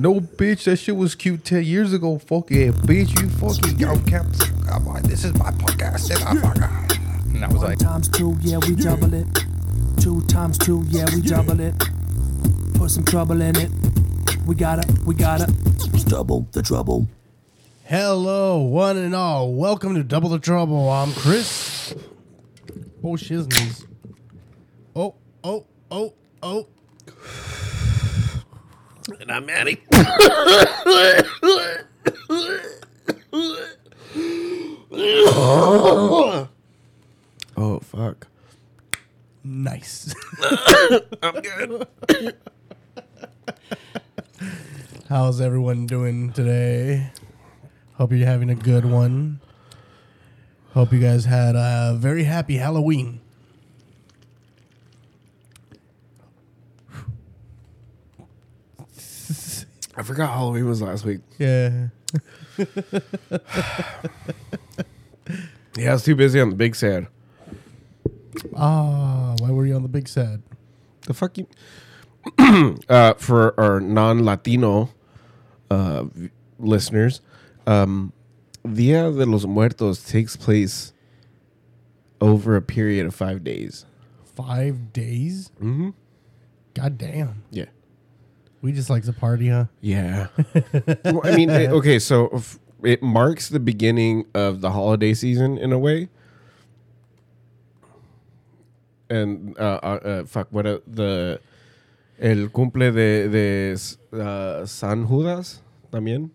No, bitch, that shit was cute 10 years ago. Fuck yeah, bitch, you fucking yo, kept. This is my podcast. And, I'm, and I was One like, times two, yeah, we double it. Two times two, yeah, we double it. Put some trouble in it. We gotta, we gotta. Double the trouble. Hello, one and all. Welcome to Double the Trouble. I'm Chris. Oh, shizness. Oh, oh, oh, oh. And I'm Manny. oh, fuck. Nice. I'm good. How's everyone doing today? Hope you're having a good one. Hope you guys had a very happy Halloween. I forgot Halloween was last week. Yeah. Yeah, I was too busy on the big sad. Ah, why were you on the big sad? The fuck you? uh, for our non-Latino uh, v- listeners, um, Dia de los Muertos takes place over a period of five days. Five days? Mm-hmm. God damn. Yeah. We just like to party, huh? Yeah. well, I mean, it- okay, so it marks the beginning of the holiday season in a way. And uh, uh, uh fuck, what uh, the el cumple de de uh, San Judas también.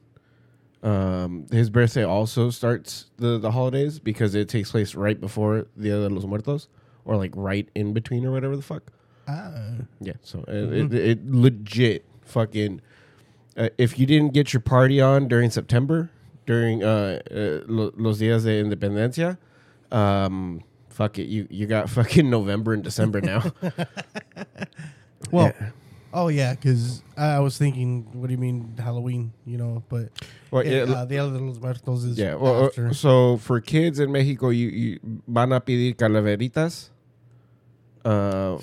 Um, his birthday also starts the the holidays because it takes place right before Dia de los Muertos, or like right in between or whatever the fuck. Ah. Yeah, so it, it, it legit fucking. Uh, if you didn't get your party on during September, during uh, uh los días de independencia, um, fuck it, you you got fucking November and December now. Well, Yeah. oh yeah, because I was thinking, what do you mean Halloween? You know, but Well, it, yeah, uh, the other los muertos is yeah, well, uh, after. so for kids in Mexico, you, you van a pedir calaveritas. Uh,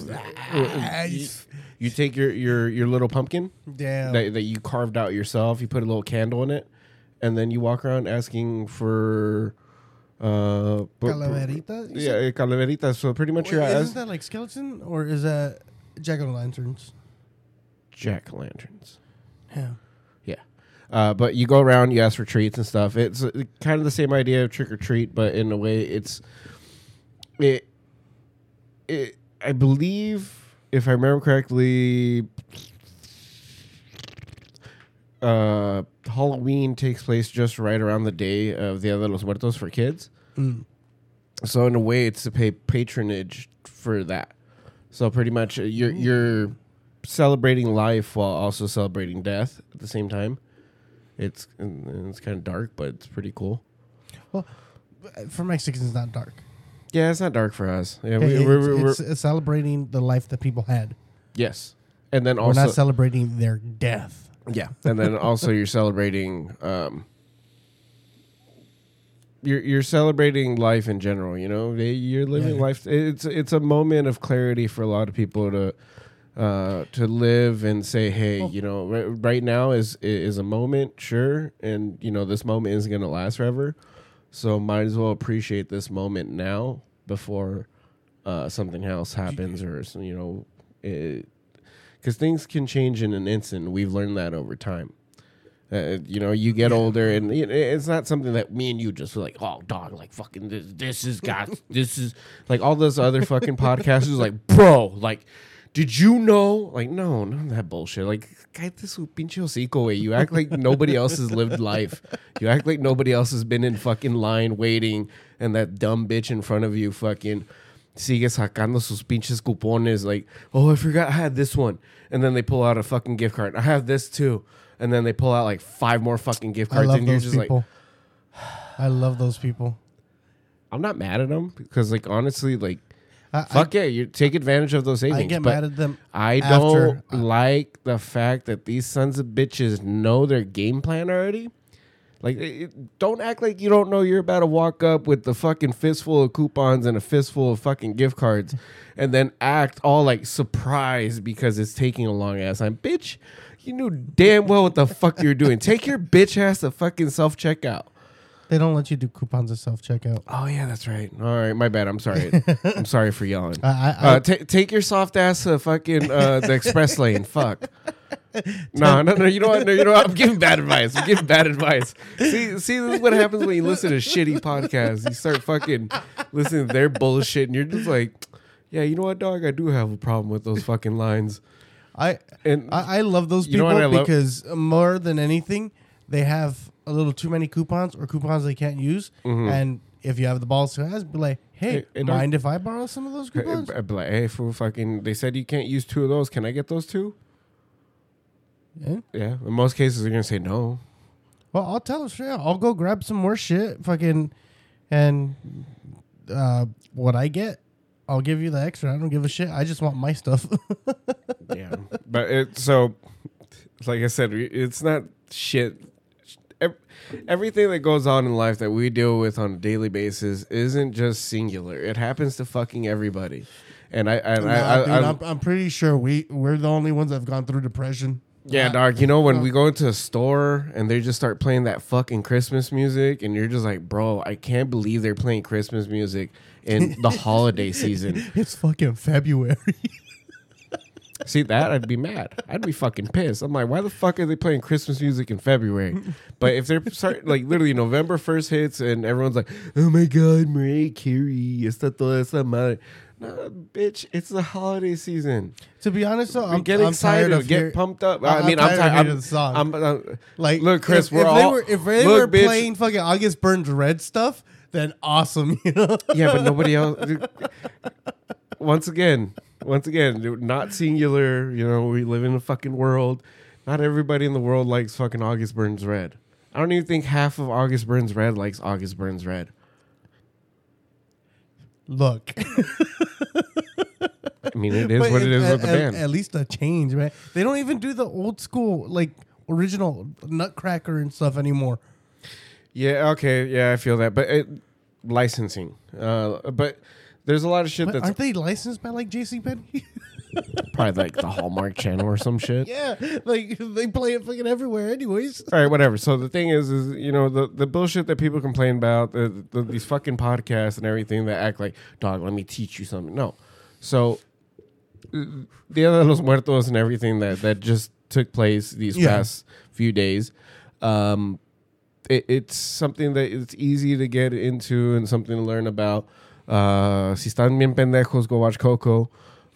you, take your, your, your little pumpkin Damn. that, that you carved out yourself. You put a little candle in it, and then you walk around asking for uh, bu- bu- Calaverita? You Yeah, said? calaveritas. So pretty much Wait, you're isn't that like skeleton or is that jack o' lanterns? jack o' lanterns. Yeah. Yeah. Uh, but you go around, you ask for treats and stuff. It's uh, kind of the same idea of trick or treat, but in a way, it's it. It. I believe, if I remember correctly, uh, Halloween takes place just right around the day of Dia de los Muertos for kids. Mm. So in a way, it's to pay patronage for that. So pretty much, uh, you're you're celebrating life while also celebrating death at the same time. It's and and it's kind of dark, but it's pretty cool. Well, for Mexicans, it's not dark. Yeah, it's not dark for us. Yeah, we, we're, it's, it's celebrating the life that people had. yes, and then We're also not celebrating their death. yeah, and then also you're celebrating. Um, you're you're celebrating life in general. You know, They- you're living Yeah. life. It's it's a moment of clarity for a lot of people to uh, to live and say, hey, you know, right, right now is is a moment, sure, and you know this moment isn't gonna last forever. So might as well appreciate this moment now before uh, something else happens, or you know, because things can change in an instant. We've learned that over time. Uh, you know, you get older, and it's not something that me and you just were like, oh, dog, like fucking this, this is got, this is like all those other fucking podcasters, like, bro, like, did you know? Like, no, none of that bullshit. Like, cállate su pinche hocico, güey. You act like nobody else has lived life. You act like nobody else has been in fucking line waiting, and that dumb bitch in front of you fucking sigue sacando sus pinches cupones. Like, oh, I forgot I had this one. And then they pull out a fucking gift card. I have this too. And then they pull out like five more fucking gift cards. I love and you're those just like, people. I love those people. I'm not mad at them because, like, honestly, like, I, fuck yeah, you take advantage of those savings. I, get but mad at them. I after- don't uh, like the fact that these sons of bitches know their game plan already. Like, it- don't act like you don't know you're about to walk up with the fucking fistful of coupons and a fistful of fucking gift cards, and then act all like surprised because it's taking a long ass time. Bitch, You knew damn well what the fuck you're doing. Take your bitch ass to fucking self checkout. They don't let you do coupons at self checkout. Oh yeah, that's right. All right, my bad. I'm sorry. I'm sorry for yelling. I, I, Uh, ta take your soft ass to fucking uh, the express lane. Fuck. No, no, no. You know what? No, you know what? I'm giving bad advice. I'm giving bad advice. See, see, this is what happens when you listen to shitty podcasts. You start fucking listening to their bullshit, and you're just like, yeah, you know what, dog? I do have a problem with those fucking lines. I, And I, I love those people because more than anything, they have a little too many coupons or coupons they can't use. And if you have the balls to ask, be like, hey, Mm-hmm. Hey, mind if I borrow some of those coupons? I'd be like, hey, fool, fucking, they said you can't use two of those. Can I get those two? Yeah. Yeah. In most cases, they're gonna say no. Well, I'll tell them straight. out. I'll go grab some more shit, fucking, and uh, what I get, I'll give you the extra. I don't give a shit. I just want my stuff. yeah but it so like i said it's not shit everything that goes on in life that we deal with on a daily basis isn't just singular. It happens to fucking everybody. And i and I, Nah, I, dude, I, I'm, I'm pretty sure we we're the only ones that have gone through depression. yeah dog you know when we go into a store and they just start playing that fucking christmas music and you're just like bro i can't believe they're playing christmas music in the holiday season. It's fucking February. See that I'd be mad. I'd be fucking pissed. I'm like, why the fuck are they playing Christmas music in February? But if they're start like literally November first hits and everyone's like, oh my god, Mariah Carey, está toda esa madre. No, bitch, it's the holiday season. to be honest, though, I'm get I'm excited, tired of get pumped up. I- I mean, I'm tired of tired. I'm, the song. I'm, I'm- Like, look, Chris, if, we're if all they were, if they look, were bitch. playing fucking August Burns Red stuff, then awesome, you know. Yeah, but nobody else. once again, once again, not singular. You know, we live in a fucking world. Not everybody in the world likes fucking August Burns Red. I don't even think half of August Burns Red likes August Burns Red. Look, I mean, it is But what it is at, with the at- band. At least a change, man. They don't even do the old school like original Nutcracker and stuff anymore. yeah, okay, yeah, I feel that, but it, licensing. Uh, but there's a lot of shit But that's aren't they licensed by like JC Penney? probably like the Hallmark Channel or some shit. yeah, like they play it fucking everywhere, anyways. All right, whatever. So the thing is, is you know the the bullshit that people complain about, the, the, these fucking podcasts and everything that act like, dog, let me teach you something. No, so uh, Dia de los Muertos and everything that that just took place these Yeah. past few days, um, it, it's something that it's easy to get into and something to learn about. Uh, si están bien pendejos, go watch Coco.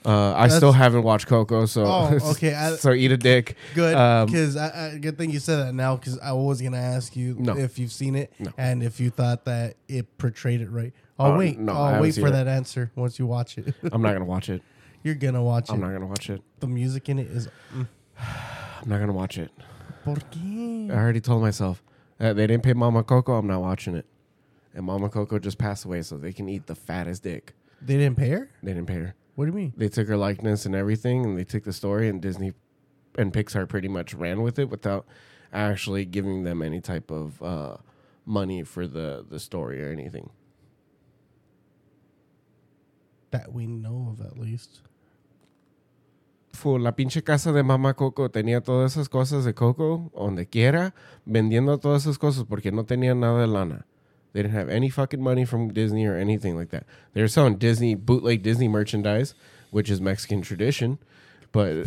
Uh, I still haven't watched Coco, so Oh, okay, I- so eat a dick. Good, Um, because I, I good thing you said that now, because I was gonna ask you No. if you've seen it No. and if you thought that it portrayed it right. I'll Uh, wait. no, I I'll wait for it. that answer once you watch it. I'm not gonna watch it. You're gonna watch it. I'm not gonna watch it. the music in it is. Mm, I'm not gonna watch it. ¿Por qué? I already told myself uh, they didn't pay Mama Coco. I'm not watching it. And Mama Coco just passed away, so they can eat the fattest dick. They didn't pay her. They didn't pay her. What do you mean? They took her likeness and everything, and they took the story, and Disney and Pixar pretty much ran with it without actually giving them any type of uh, money for the the story or anything. That we know of, at least. Fu, la pinche casa de Mama Coco tenía todas esas cosas de Coco, donde quiera, vendiendo todas esas cosas porque no tenía nada de lana. They didn't have any fucking money from Disney or anything like that. They were selling Disney, bootleg Disney merchandise, which is Mexican tradition. But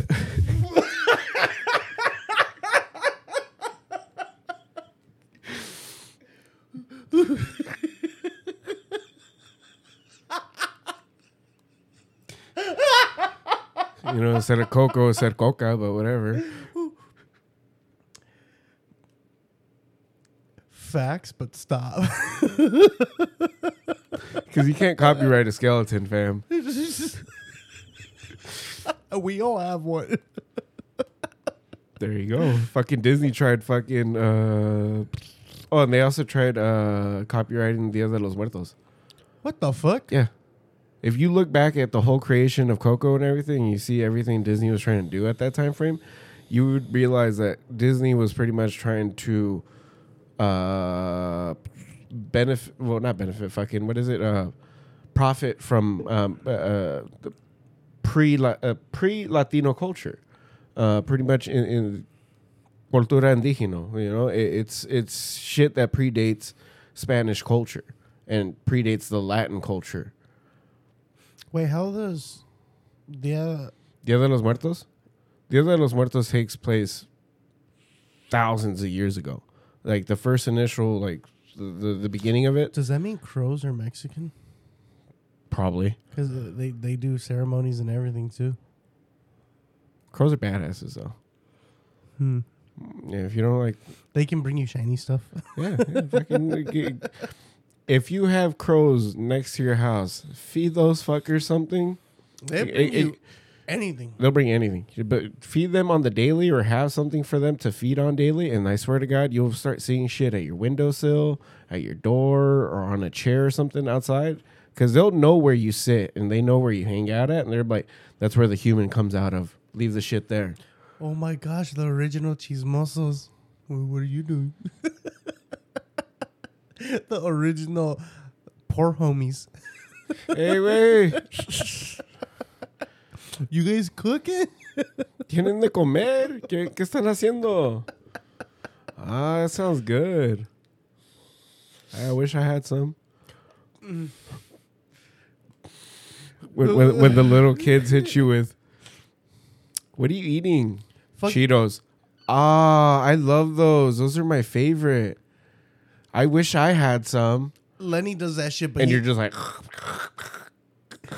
you know, instead of Coco, it said Coca, but whatever. Facts, but stop. Because you can't copyright a skeleton, fam. we all have one. There you go. fucking Disney tried fucking. Uh, oh, and they also tried uh, copyrighting Dia de los Muertos. What the fuck? Yeah. If you look back at the whole creation of Coco and everything, you see everything Disney was trying to do at that time frame, you would realize that Disney was pretty much trying to uh benefit well not benefit fucking what is it uh profit from um uh, uh, the pre uh, pre Latino culture uh, pretty much in, in cultura indígena. You know, it, it's it's shit that predates Spanish culture and predates the Latin culture. Wait, how does the Dia de los Muertos. Dia de los Muertos takes place thousands of years ago. Like the first initial, like the the, the beginning of it, does that mean crows are Mexican? probably. Because they they do ceremonies and everything too. Crows are badasses though. Hmm. Yeah, if you don't like They can bring you shiny stuff. Yeah, yeah, fucking if you have crows next to your house, feed those fuckers something. They It- bring it- you anything. They'll bring anything, but feed them on the daily or have something for them to feed on daily. And I swear to God, you'll start seeing shit at your windowsill, at your door, or on a chair or something outside. Because they'll know where you sit and they know where you hang out at, and they're like, "That's where the human comes out of. Leave the shit there." Oh my gosh, the original cheese What, what are you doing? the original poor homies. hey, wey, You guys cooking? tienen de comer. ¿Qué, qué están haciendo? Ah, that sounds good. I wish I had some. When, when, when the little kids hit you with, what are you eating? Fuck- Cheetos. Ah, I love those. Those are my favorite. I wish I had some. Lenny does that shit, but And he, you're just like,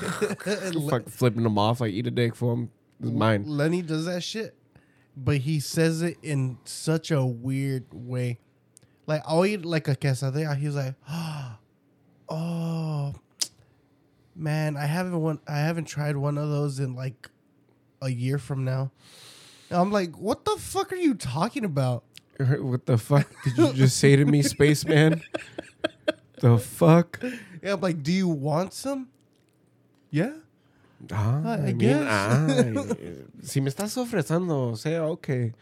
fuck, flipping them off like, eat a dick for. This is mine. Lenny does that shit, but he says it in such a weird way. Like I'll eat like a quesadilla. He's like, oh man, I haven't one. I haven't tried one of those in like a year from now. And I'm like, what the fuck are you talking about? What the fuck did you just say to me, spaceman? the fuck? Yeah, I'm like, do you want some? Yeah. Ah, I I, mean, guess. ah, si me estás ofreciendo, say okay.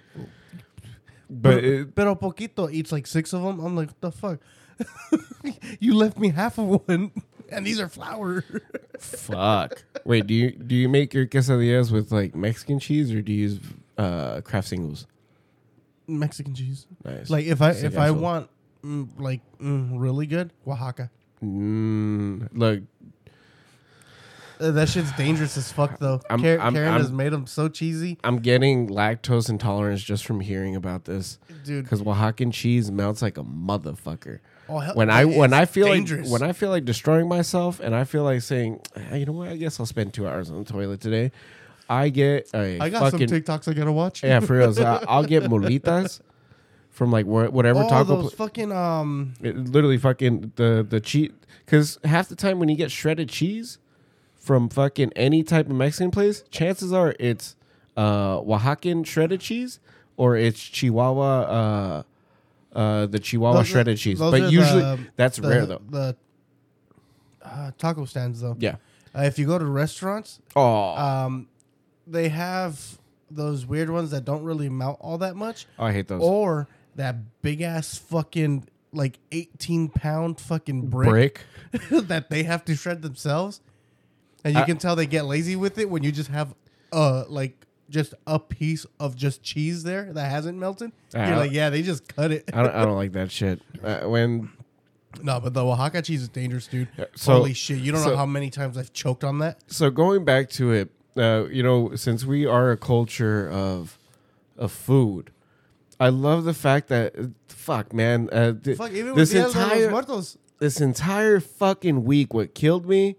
But it, Pero poquito eats like six of them. I'm like, what the fuck? you left me half of one, and these are flour. fuck. Wait, do you do you make your quesadillas with like Mexican cheese or do you use uh, Kraft Singles? Mexican cheese. Nice. Like if I if I want mm, like mm, really good Oaxaca, mm, look, Uh, that shit's dangerous as fuck though. I'm- Karen, I'm- Karen I'm- has made them so cheesy, I'm getting lactose intolerance just from hearing about this dude. because Oaxacan cheese melts like a motherfucker. Oh, hell, when I it's when I feel dangerous. like when I feel like destroying myself and I feel like saying, "Ah, you know what, I guess I'll spend two hours on the toilet today. I get a I got fucking some TikToks I gotta watch. yeah for real. So I- I'll get molitas from like where, whatever oh, taco. those pla- fucking um. it literally fucking the the cheese because half the time when you get shredded cheese from fucking any type of Mexican place, chances are it's uh Oaxacan shredded cheese or it's Chihuahua uh uh the Chihuahua those are- shredded cheese. But usually the- that's the, rare though. The uh, taco stands though. Yeah. Uh, if you go to restaurants, Oh, um, they have those weird ones that don't really melt all that much, Oh, I hate those. or that big ass fucking like eighteen pound fucking brick, Brick. that they have to shred themselves, and you I- can tell they get lazy with it when you just have uh like just a piece of just cheese there that hasn't melted. Ah. You're like, yeah, they just cut it. I don't, I don't like that shit. Uh, when no, but the Oaxaca cheese is dangerous, dude. so- Holy shit! You don't so- know how many times I've choked on that. so going back to it, uh, you know, since we are a culture of of food, I love the fact that fuck, man, uh, th- Fuck, even this with Dia de los entire this entire fucking week, what killed me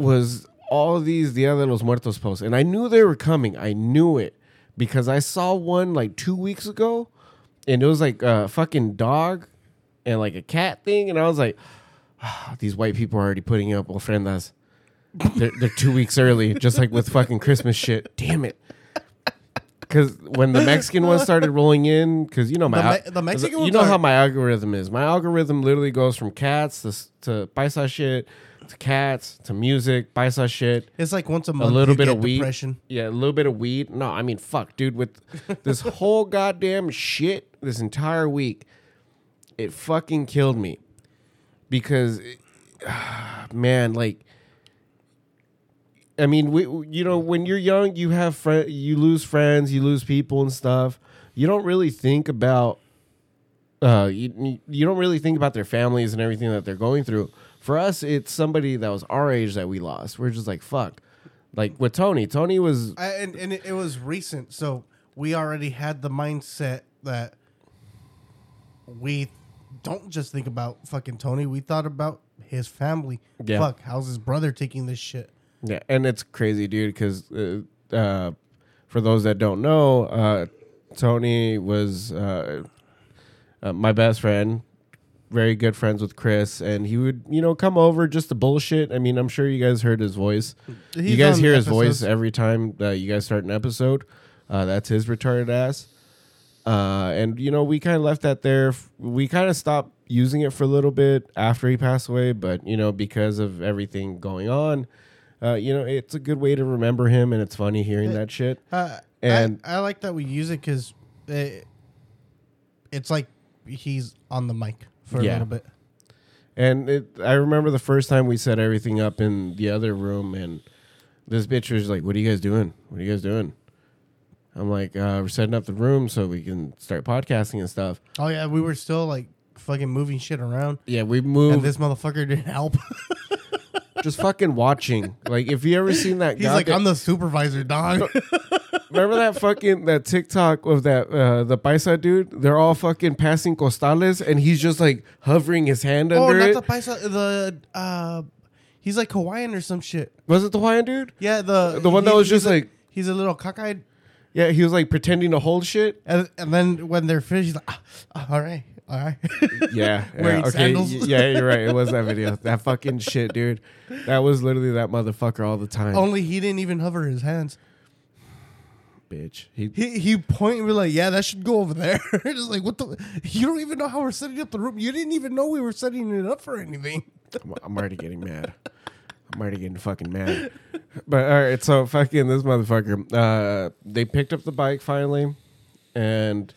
was all these Dia de los Muertos posts, and I knew they were coming. I knew it because I saw one like two weeks ago, and it was like a fucking dog and like a cat thing, and I was like, "Ah, these white people are already putting up ofrendas. They're, they're two weeks early, just like with fucking Christmas shit. Damn it. Because when the Mexican one started rolling in, because you know my The Me- the Mexican you ones know are- how my algorithm is. My algorithm literally goes from cats to to paisa shit to cats to music, buy some shit, It's like once a month. a little you bit get of weed. Depression. Yeah, a little bit of weed. No, I mean fuck, dude. With this whole goddamn shit, this entire week, it fucking killed me because, it- man, like I mean, we, you know, when you're young, you have friend, you lose friends, you lose people and stuff. You don't really think about, uh, you, you don't really think about their families and everything that they're going through. For us, it's somebody that was our age that we lost. We're just like, fuck. Like with Tony, Tony was I, and and it, it was recent, so we already had the mindset that we don't just think about fucking Tony. We thought about his family. Yeah. Fuck, how's his brother taking this shit? Yeah, and it's crazy, dude. Because uh, uh, for those that don't know, uh, Tony was uh, uh, my best friend, very good friends with Chris, and he would, you know, come over just to bullshit. I mean, I'm sure you guys heard his voice. you guys hear his voice every time that you guys start an episode. Uh, that's his retarded ass. Uh, and you know, we kind of left that there. We kind of stopped using it for a little bit after he passed away, but you know, because of everything going on, uh, you know, it's a good way to remember him, and it's funny hearing that shit. Uh, And- I, I like that we use it because it, it's like he's on the mic for Yeah. a little bit. And it, I remember the first time we set everything up in the other room, and this bitch was like, "What are you guys doing? What are you guys doing?" I'm like, uh, "We're setting up the room so we can start podcasting and stuff." Oh yeah, we were still like fucking moving shit around, Yeah, we moved. and this motherfucker didn't help. just fucking watching. Like, if you ever seen that, He's like, I'm the supervisor, dog. Remember that fucking that TikTok of that uh the paisa dude? They're all fucking passing costales and he's just like hovering his hand oh, under not it. the paisa, the uh, he's like Hawaiian or some shit. was it the Hawaiian dude? Yeah, the The one that was just a- like- he's a little cockeyed, Yeah, he was like pretending to hold shit. and, and then when they're finished, he's like, ah, ah, all right, all right. Yeah, yeah, okay, sandals. yeah, you're right. It was that video. That fucking shit, dude. That was literally that motherfucker all the time, Only he didn't even hover his hands. Bitch. He, He he point and be like, yeah, that should go over there. just like what the? You don't even know how we're setting up the room. You didn't even know we were setting it up for anything. I'm, I'm already getting mad. I'm already getting fucking mad. But all right, so fucking this motherfucker. Uh, they picked up the bike finally, and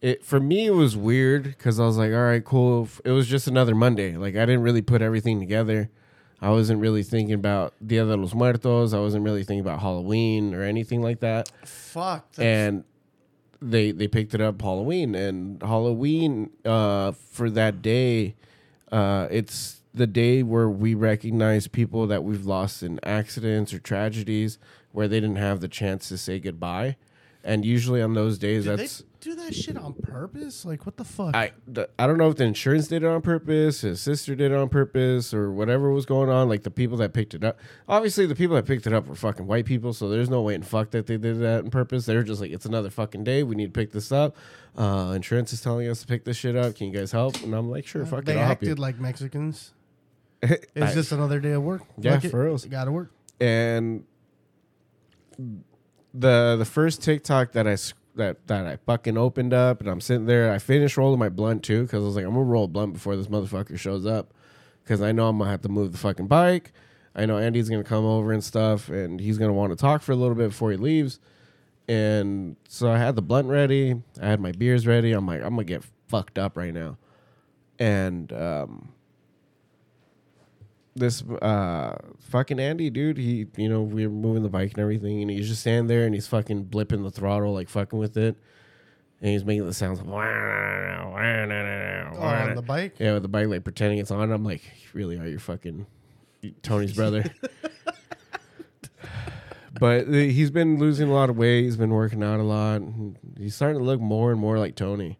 it for me it was weird because I was like, all right, cool. It was just another Monday. Like I didn't really put everything together. I wasn't really thinking about Dia de los Muertos. I wasn't really thinking about Halloween or anything like that. Fuck. and they they picked it up Halloween and Halloween uh, for that day. Uh, it's the day where we recognize people that we've lost in accidents or tragedies where they didn't have the chance to say goodbye. And usually on those days, Did that's do that shit on purpose? Like what the fuck? I the, I don't know if the insurance did it on purpose, his sister did it on purpose, or whatever was going on. Like the people that picked it up, obviously the people that picked it up were fucking white people, so there's no way in fuck that they did that on purpose. They're just like, it's another fucking day, we need to pick this up. Uh, insurance is telling us to pick this shit up. Can you guys help? And I'm like, sure, fuck they it, I'll acted like Mexicans. I- It's just another day of work. Yeah, it. for reals. Gotta work. and the the first TikTok that I s- that that I fucking opened up and I'm sitting there, I finished rolling my blunt too because I was like, I'm gonna roll a blunt before this motherfucker shows up because I know I'm gonna have to move the fucking bike. I know Andy's gonna come over and stuff, and he's gonna want to talk for a little bit before he leaves. And so I had the blunt ready, I had my beers ready. I'm like, I'm gonna get fucked up right now, and um, this uh fucking Andy dude, he you know, we are moving the bike and everything and he's just standing there and he's fucking blipping the throttle like fucking with it. And he's making the sounds Oh, on the bike. Yeah, with the bike like pretending it's on. I'm like, you really are your fucking Tony's brother. but he's been losing a lot of weight. He's been working out a lot. He's starting to look more and more like Tony.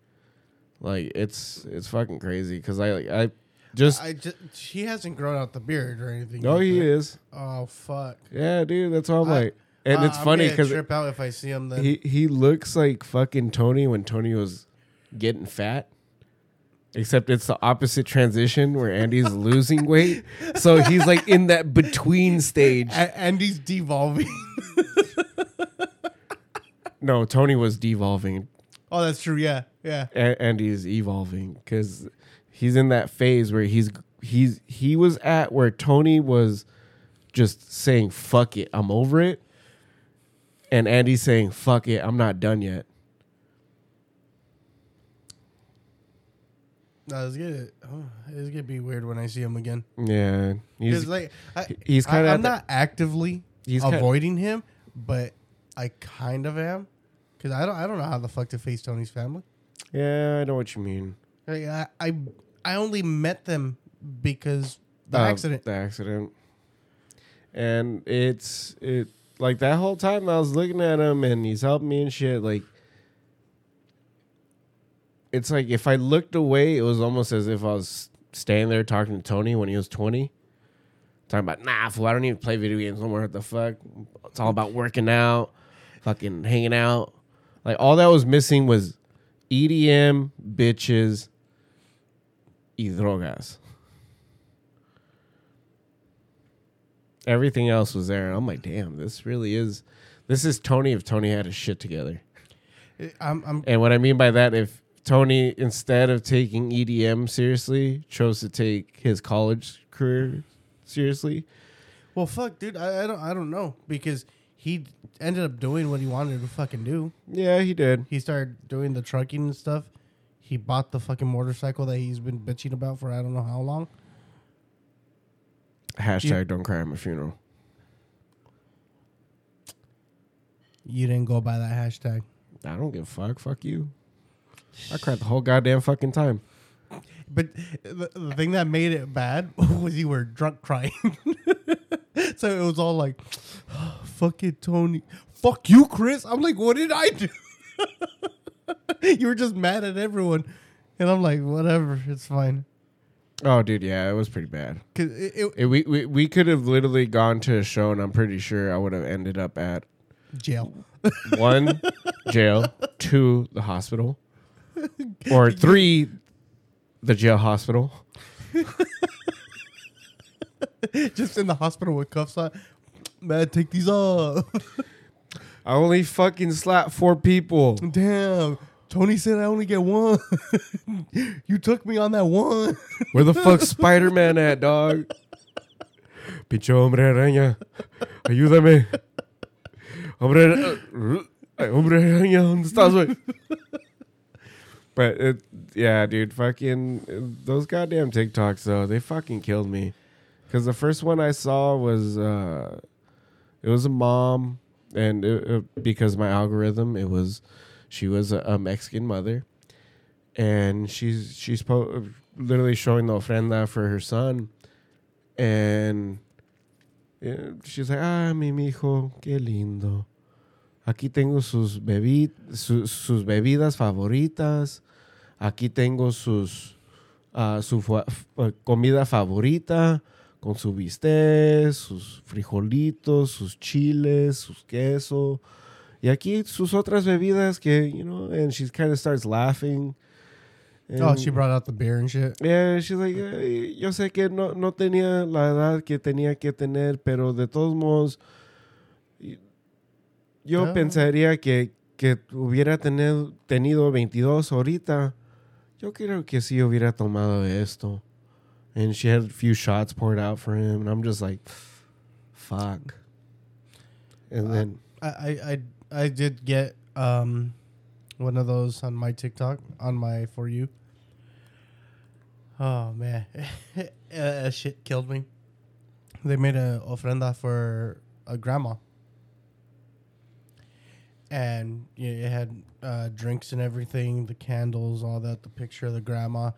Like it's it's fucking crazy because I like I just I just he hasn't grown out the beard or anything. no like he that. is Oh fuck. yeah dude that's all I'm I- like and Uh, it's I'm funny because trip out if I see him. Then he he looks like fucking Tony when Tony was getting fat. Except it's the opposite transition where Andy's losing weight. So he's like in that between stage. A- and he's devolving. No, Tony was devolving. oh, that's true. Yeah, yeah. A- Andy's evolving because he's in that phase where he's he's he was at where Tony was just saying "fuck it, I'm over it," and Andy's saying "fuck it, I'm not done yet." No, it's gonna oh, it's gonna be weird when I see him again. Yeah, he's like I, he's kinda I, at I'm the- not actively He's kind- avoiding him, but I kind of am because I don't I don't know how the fuck to face Tony's family. yeah, I know what you mean. Like, I, I I only met them because the Uh, accident. The accident. And it's it like that whole time I was looking at him and he's helping me and shit. Like it's like if I looked away, it was almost as if I was standing there talking to Tony when he was twenty. Talking about nah, fool, I don't even play video games no more. What the fuck? It's all about working out, fucking hanging out. Like all that was missing was EDM, bitches, y drogas. Everything else was there. And I'm like, damn, this really is. This is Tony if Tony had his shit together. Eh, I'm, I'm And what I mean by that, if Tony, instead of taking EDM seriously, chose to take his college career seriously, well, fuck, dude. I, I don't I don't know because he ended up doing what he wanted to fucking do. yeah, he did. He started doing the trucking and stuff. He bought the fucking motorcycle that he's been bitching about for I don't know how long. Hashtag Yeah. don't cry at my funeral. You didn't go by that hashtag. I don't give a fuck. Fuck you. I cried the whole goddamn fucking time. But the, the thing that made it bad was you were drunk crying. so it was all like, fuck it, Tony. Fuck you, Chris. I'm like, what did I do? you were just mad at everyone. And I'm like, whatever, it's fine. Oh, dude, yeah, it was pretty bad. Cause it, it, It, we, we we could have literally gone to a show, and I'm pretty sure I would have ended up at jail. one jail, two the hospital, or three the jail hospital. just in the hospital with cuffs on. Man, take these off. I only fucking slapped four people. Damn. Tony said I only get one. you took me on that one. Where the fuck's Spider Man at, dog? Pinche hombre araña, ayúdame. Hombre, Ay, eh, hombre araña, ¿dónde estás, güey? But it, yeah, dude, fucking uh, those goddamn TikToks though, they fucking killed me. Cause the first one I saw was uh, it was a mom, and it, it- because my algorithm, it was she was a, a Mexican mother, and she's she's po- literally showing the ofrenda for her son, and eh, she's like, ah, mi mijo, qué lindo. Aquí tengo sus, bebi su- sus bebidas favoritas. Aquí tengo sus ah, su comida favorita con su bistec, sus frijolitos, sus chiles, sus queso. Y aquí sus otras bebidas que, you know, and she kind of starts laughing. Oh, she brought out the beer and shit. Yeah, she's like, "Ay, yo sé que no, no tenía la edad que tenía que tener, pero de todos modos, yo Ah. pensaría que, que hubiera tener, tenido 22 ahorita. Yo creo que sí hubiera tomado esto. And she had a few shots poured out for him, and I'm just like, fuck. And then, I, I, I, I did get um one of those on my TikTok on my for you. Oh man, uh, shit killed me. They made a ofrenda for a grandma, and yeah, it had uh, drinks and everything, the candles, all that, the picture of the grandma,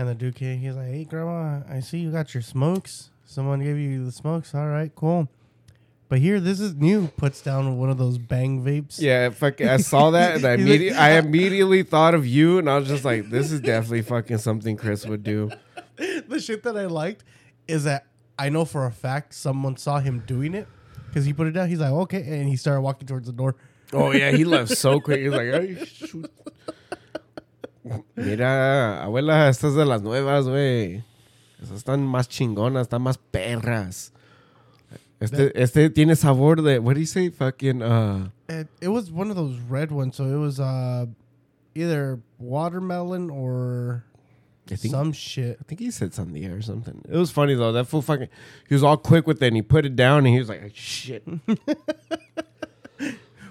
and the dude came. He's like, "Hey, grandma, I see you got your smokes. Someone gave you the smokes. All right, cool." But here, this is new. Puts down one of those bang vapes. yeah, fuck, I saw that, and I, He's like, I immediately thought of you, and I was just like, this is definitely fucking something Chris would do. the shit that I liked is that I know for a fact someone saw him doing it because he put it down. He's like, okay, and he started walking towards the door. Oh yeah, he left so quick. He's like, Ay, shoot. Mira, abuela, estas de las nuevas, güey. Esas están más chingonas, están más perras. Este, este tiene sabor de, what do you say? Fucking, uh, And it was one of those red ones, so it was uh, either watermelon or I think, some shit. I think he said sandia or something. It was funny though. That fool fucking, he was all quick with it and he put it down and he was like, shit.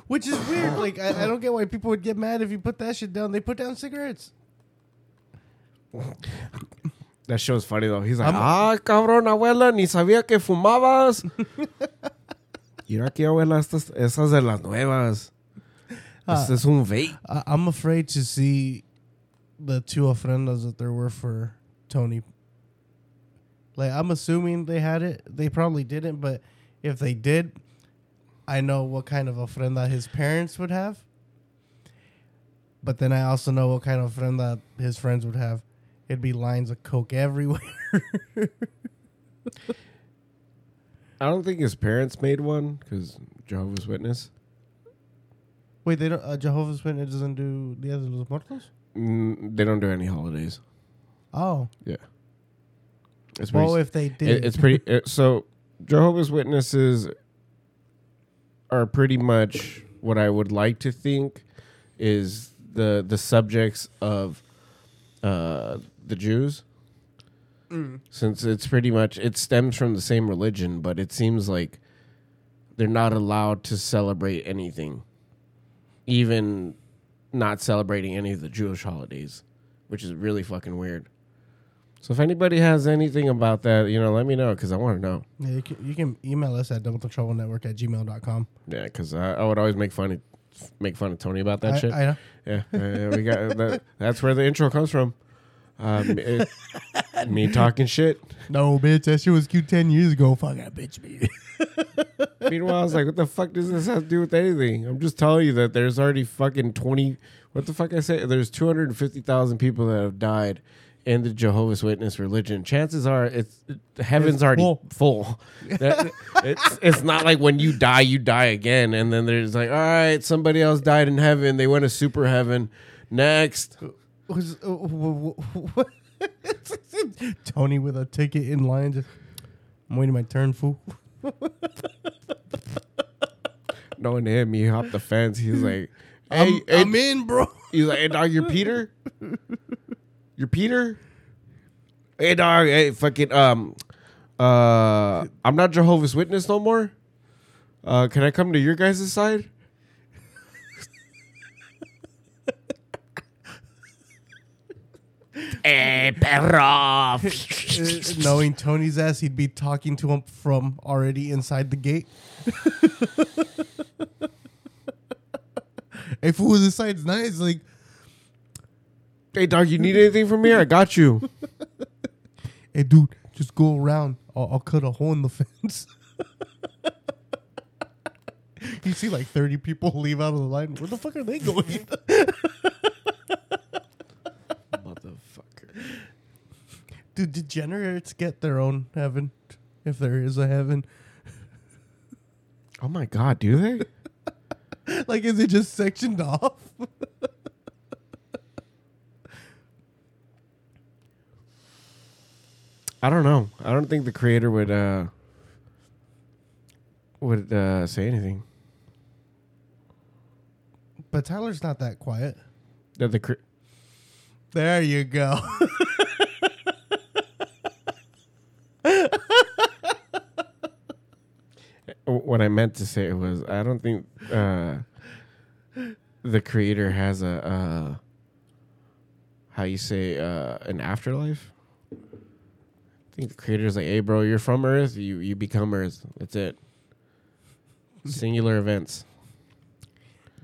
Which is weird. Like I, I don't get why people would get mad if you put that shit down. They put down cigarettes. That show's funny though. He's like, I'm- ah, cabrón, abuela, ni sabía que fumabas. Mira que abuela, estas, esas de las nuevas. Este es un vape. I, I'm afraid to see the two ofrendas that there were for Tony. Like I'm assuming they had it. They probably didn't, but if they did, I know what kind of ofrenda his parents would have. But then I also know what kind of ofrenda his friends would have. It'd be lines of coke everywhere. I don't think his parents made one because Jehovah's Witness. Wait, they don't. Uh, Jehovah's Witness doesn't do Dia de los Muertos. Mm, they don't do any holidays. Oh, Yeah. It's pretty, well, if they did, it, it's pretty. It, so Jehovah's Witnesses are pretty much what I would like to think is the the subjects of uh, the Jews. Since it's pretty much it stems from the same religion, but it seems like they're not allowed to celebrate anything, even not celebrating any of the Jewish holidays, which is really fucking weird. So if anybody has anything about that, you know, let me know because I want to know. yeah, you, can, you can email us at double trouble network at gmail.com. Yeah, because I, I would always make fun of make fun of Tony about that I, shit. I know. yeah, uh, we got that, that's where the intro comes from. Um, it, me talking shit. No, bitch, that shit was cute 10 years ago. Fuck that bitch, baby. Meanwhile, I was like, "What the fuck does this have to do with anything?" I'm just telling you that there's already fucking twenty. What the fuck I say? There's two hundred and fifty thousand people that have died in the Jehovah's Witness religion. Chances are, it's heaven's It's already full. full. That- it's it's not like when you die, you die again, and then there's like, all right, somebody else died in heaven. They went to super heaven. Next, Was, uh, wh- wh- what? Tony with a ticket in line. Just, I'm waiting my turn, fool. knowing him, he hopped the fence. He's like, I'm, hey, hey, I'm in, bro. He's like, hey, dog, you're Peter? You're Peter? Hey, dog, hey, fucking, um, uh, I'm not Jehovah's Witness no more. Uh, can I come to your guys' side? Eh, perro. Uh, Knowing Tony's ass, he'd be talking to him from already inside the gate. hey, fool, this side's nice. Like, hey, dog, you need anything from me? I got you. hey, dude, just go around. I'll, I'll cut a hole in the fence. you see like 30 people leave out of the line. Where the fuck are they going? Motherfucker. Do degenerates get their own heaven? If there is a heaven. Oh my God, do they? Like, is it just sectioned off? I don't know. I don't think the creator would uh would uh say anything. But Tyler's not that quiet. That the cre- There you go. what I meant to say was I don't think uh the creator has a uh how you say uh an afterlife. Think the creator's like, "Hey bro, you're from Earth, you you become Earth. That's it." Singular events.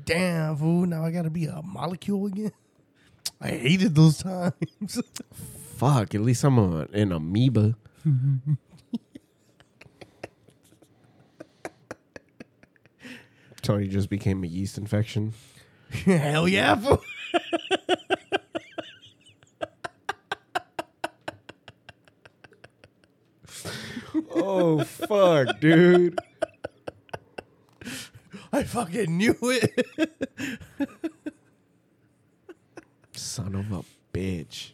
Damn, fool. Now I gotta be a molecule again. I hated those times. Fuck, at least I'm a, an amoeba. Tony just became a yeast infection. Hell yeah, fool. Oh fuck, dude. I fucking knew it. Son of a bitch.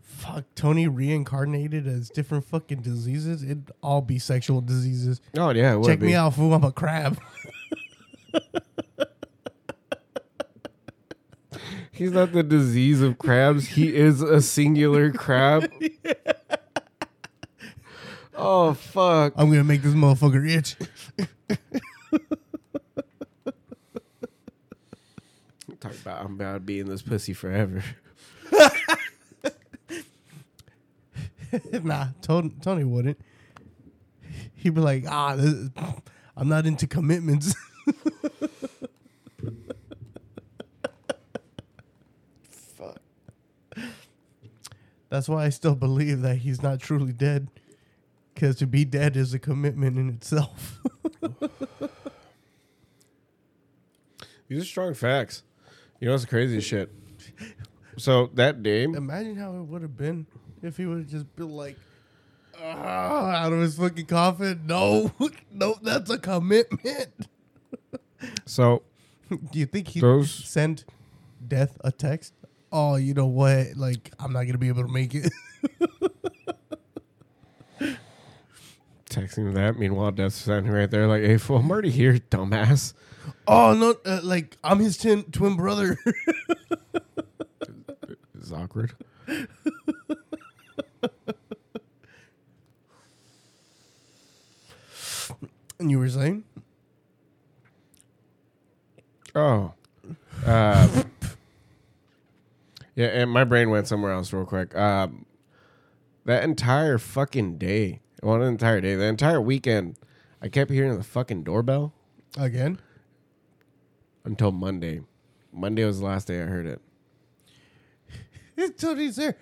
Fuck, Tony reincarnated as different fucking diseases. It'd all be sexual diseases. Oh yeah, it would Check be. me out, fool. I'm a crab. He's not the disease of crabs. He is a singular crab. Oh fuck. I'm gonna make this motherfucker itch. Talk about I'm about to be in this pussy forever. nah, Tony, Tony wouldn't. He'd be like, ah, this, I'm not into commitments. Fuck. That's why I still believe that he's not truly dead. Because to be dead is a commitment in itself. These are strong facts. You know what's crazy shit? So that day, Imagine how it would have been if he would have just been like, ah, out of his fucking coffin. No, no, that's a commitment. so Do you think he Those- sent death a text? Oh, you know what? Like, I'm not gonna be able to make it. texting that. Meanwhile, Death's standing right there, like, "Hey, fool, I'm already here, dumbass." oh no, uh, like I'm his twin twin brother. It's awkward. and you were saying? Oh, uh, yeah. And my brain went somewhere else real quick. Um, that entire fucking day, well, the entire day, the entire weekend, I kept hearing the fucking doorbell Again? until Monday. Monday was the last day I heard it. It's Tony's there.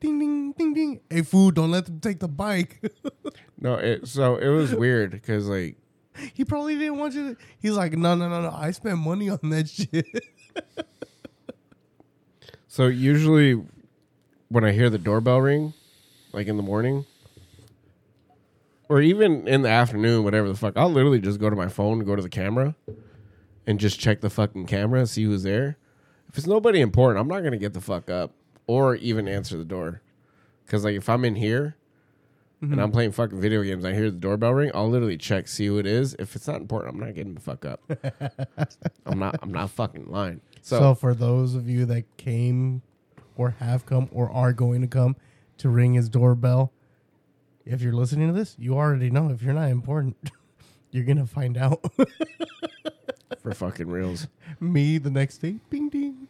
Ding ding ding ding. Hey fool, don't let them take the bike. No, it so it was weird because like he probably didn't want you to he's like, no, no, no, no. I spent money on that shit. So usually when I hear the doorbell ring, like in the morning, or even in the afternoon, whatever the fuck, I'll literally just go to my phone, go to the camera, and just check the fucking camera, see who's there. If it's nobody important, I'm not gonna get the fuck up or even answer the door. Cause like if I'm in here and I'm mm-hmm. playing fucking video games, I hear the doorbell ring, I'll literally check, see who it is. If it's not important, I'm not getting the fuck up. I'm not I'm not fucking lying. So, for those of you that came or have come or are going to come to ring his doorbell, if you're listening to this, you already know. If you're not important, you're gonna find out. for fucking reals. Me the next day, bing ding.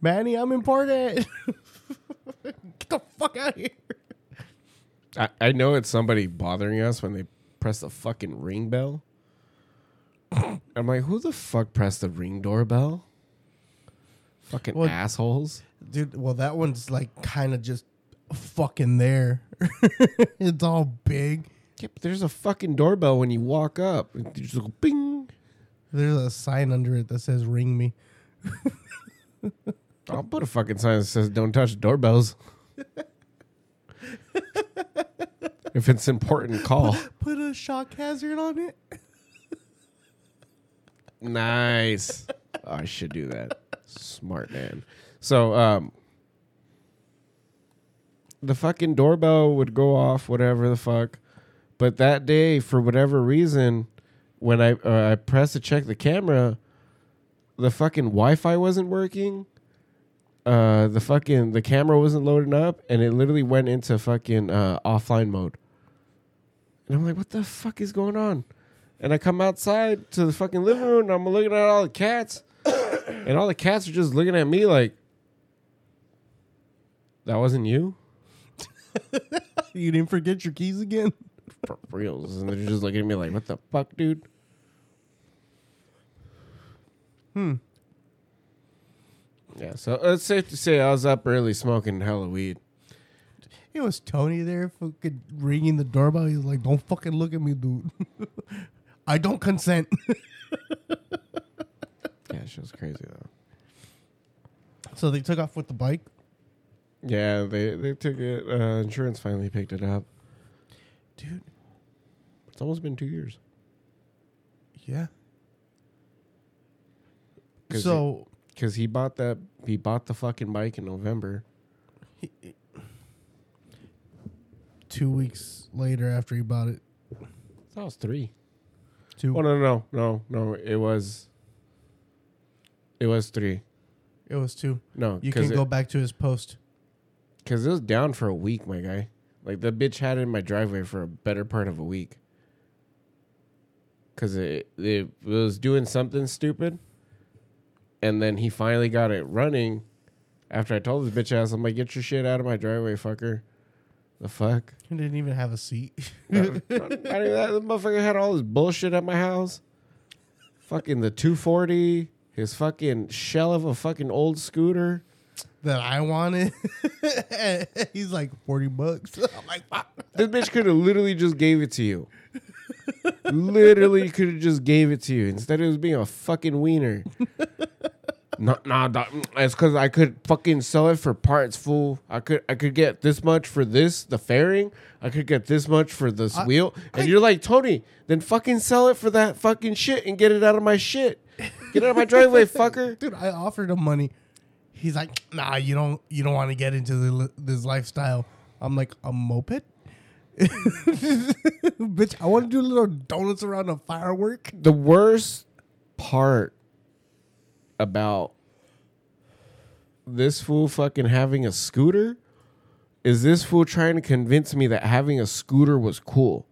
Manny, I'm important. Get the fuck out of here. I, I know it's somebody bothering us when they press the fucking ring bell. I'm like, who the fuck pressed the ring doorbell? Fucking Well- assholes. Dude, well, that one's like kind of just fucking there. it's all big. But there's a fucking doorbell when you walk up. You just go bing. There's a sign under it that says "Ring me." I'll put a fucking sign that says "Don't touch doorbells." if it's important, call. Put a shock hazard on it. Nice. Oh, I should do that. Smart man. So, um, the fucking doorbell would go off, whatever the fuck. But that day, for whatever reason, when I uh, I pressed to check the camera, the fucking Wi-Fi wasn't working. Uh, the fucking the camera wasn't loading up, and it literally went into fucking uh, offline mode. And I'm like, what the fuck is going on? And I come outside to the fucking living room and I'm looking at all the cats. and all the cats are just looking at me like, that wasn't you? You didn't forget your keys again. For reals. And they're just looking at me like, what the fuck, dude? Hmm. Yeah, so it's safe to say I was up early smoking hella weed. It was Tony there, fucking ringing the doorbell. He's like, "Don't fucking look at me, dude. I don't consent." Yeah, she was crazy though. so they took off with the bike. Yeah, they, they took it. Uh, insurance finally picked it up. Dude, It's almost been two years. yeah. 'Cause So Because he bought that, he bought the fucking bike in November. two weeks later, after he bought it, That was three. two. Oh no no no no! It was. It was three. It was two. No, You can go back to his post. Because it was down for a week, my guy. Like the bitch had it in my driveway for a better part of a week. Cause it it was doing something stupid, and then he finally got it running. After I told this bitch ass, I'm like, "Get your shit out of my driveway, fucker." The fuck? He didn't even have a seat. Not even that. The motherfucker had all this bullshit at my house. Fucking the 240, his fucking shell of a fucking old scooter. That I wanted. He's like forty bucks. I'm like, fuck. This bitch could have literally just gave it to you. literally could have just gave it to you. Instead, of being a fucking wiener. no, nah, dog, mm, it's because I could fucking sell it for parts, full. I could, I could get this much for this, the fairing. I could get this much for this wheel. And I- you're like, Tony, then fucking sell it for that fucking shit and get it out of my shit. Get out of my driveway, fucker. dude, I offered him money. He's like, nah, you don't, you don't want to get into the, this lifestyle. I'm like, a moped. Bitch, I want to do little donuts around a firework. the worst part about this fool fucking having a scooter is this fool trying to convince me that having a scooter was cool.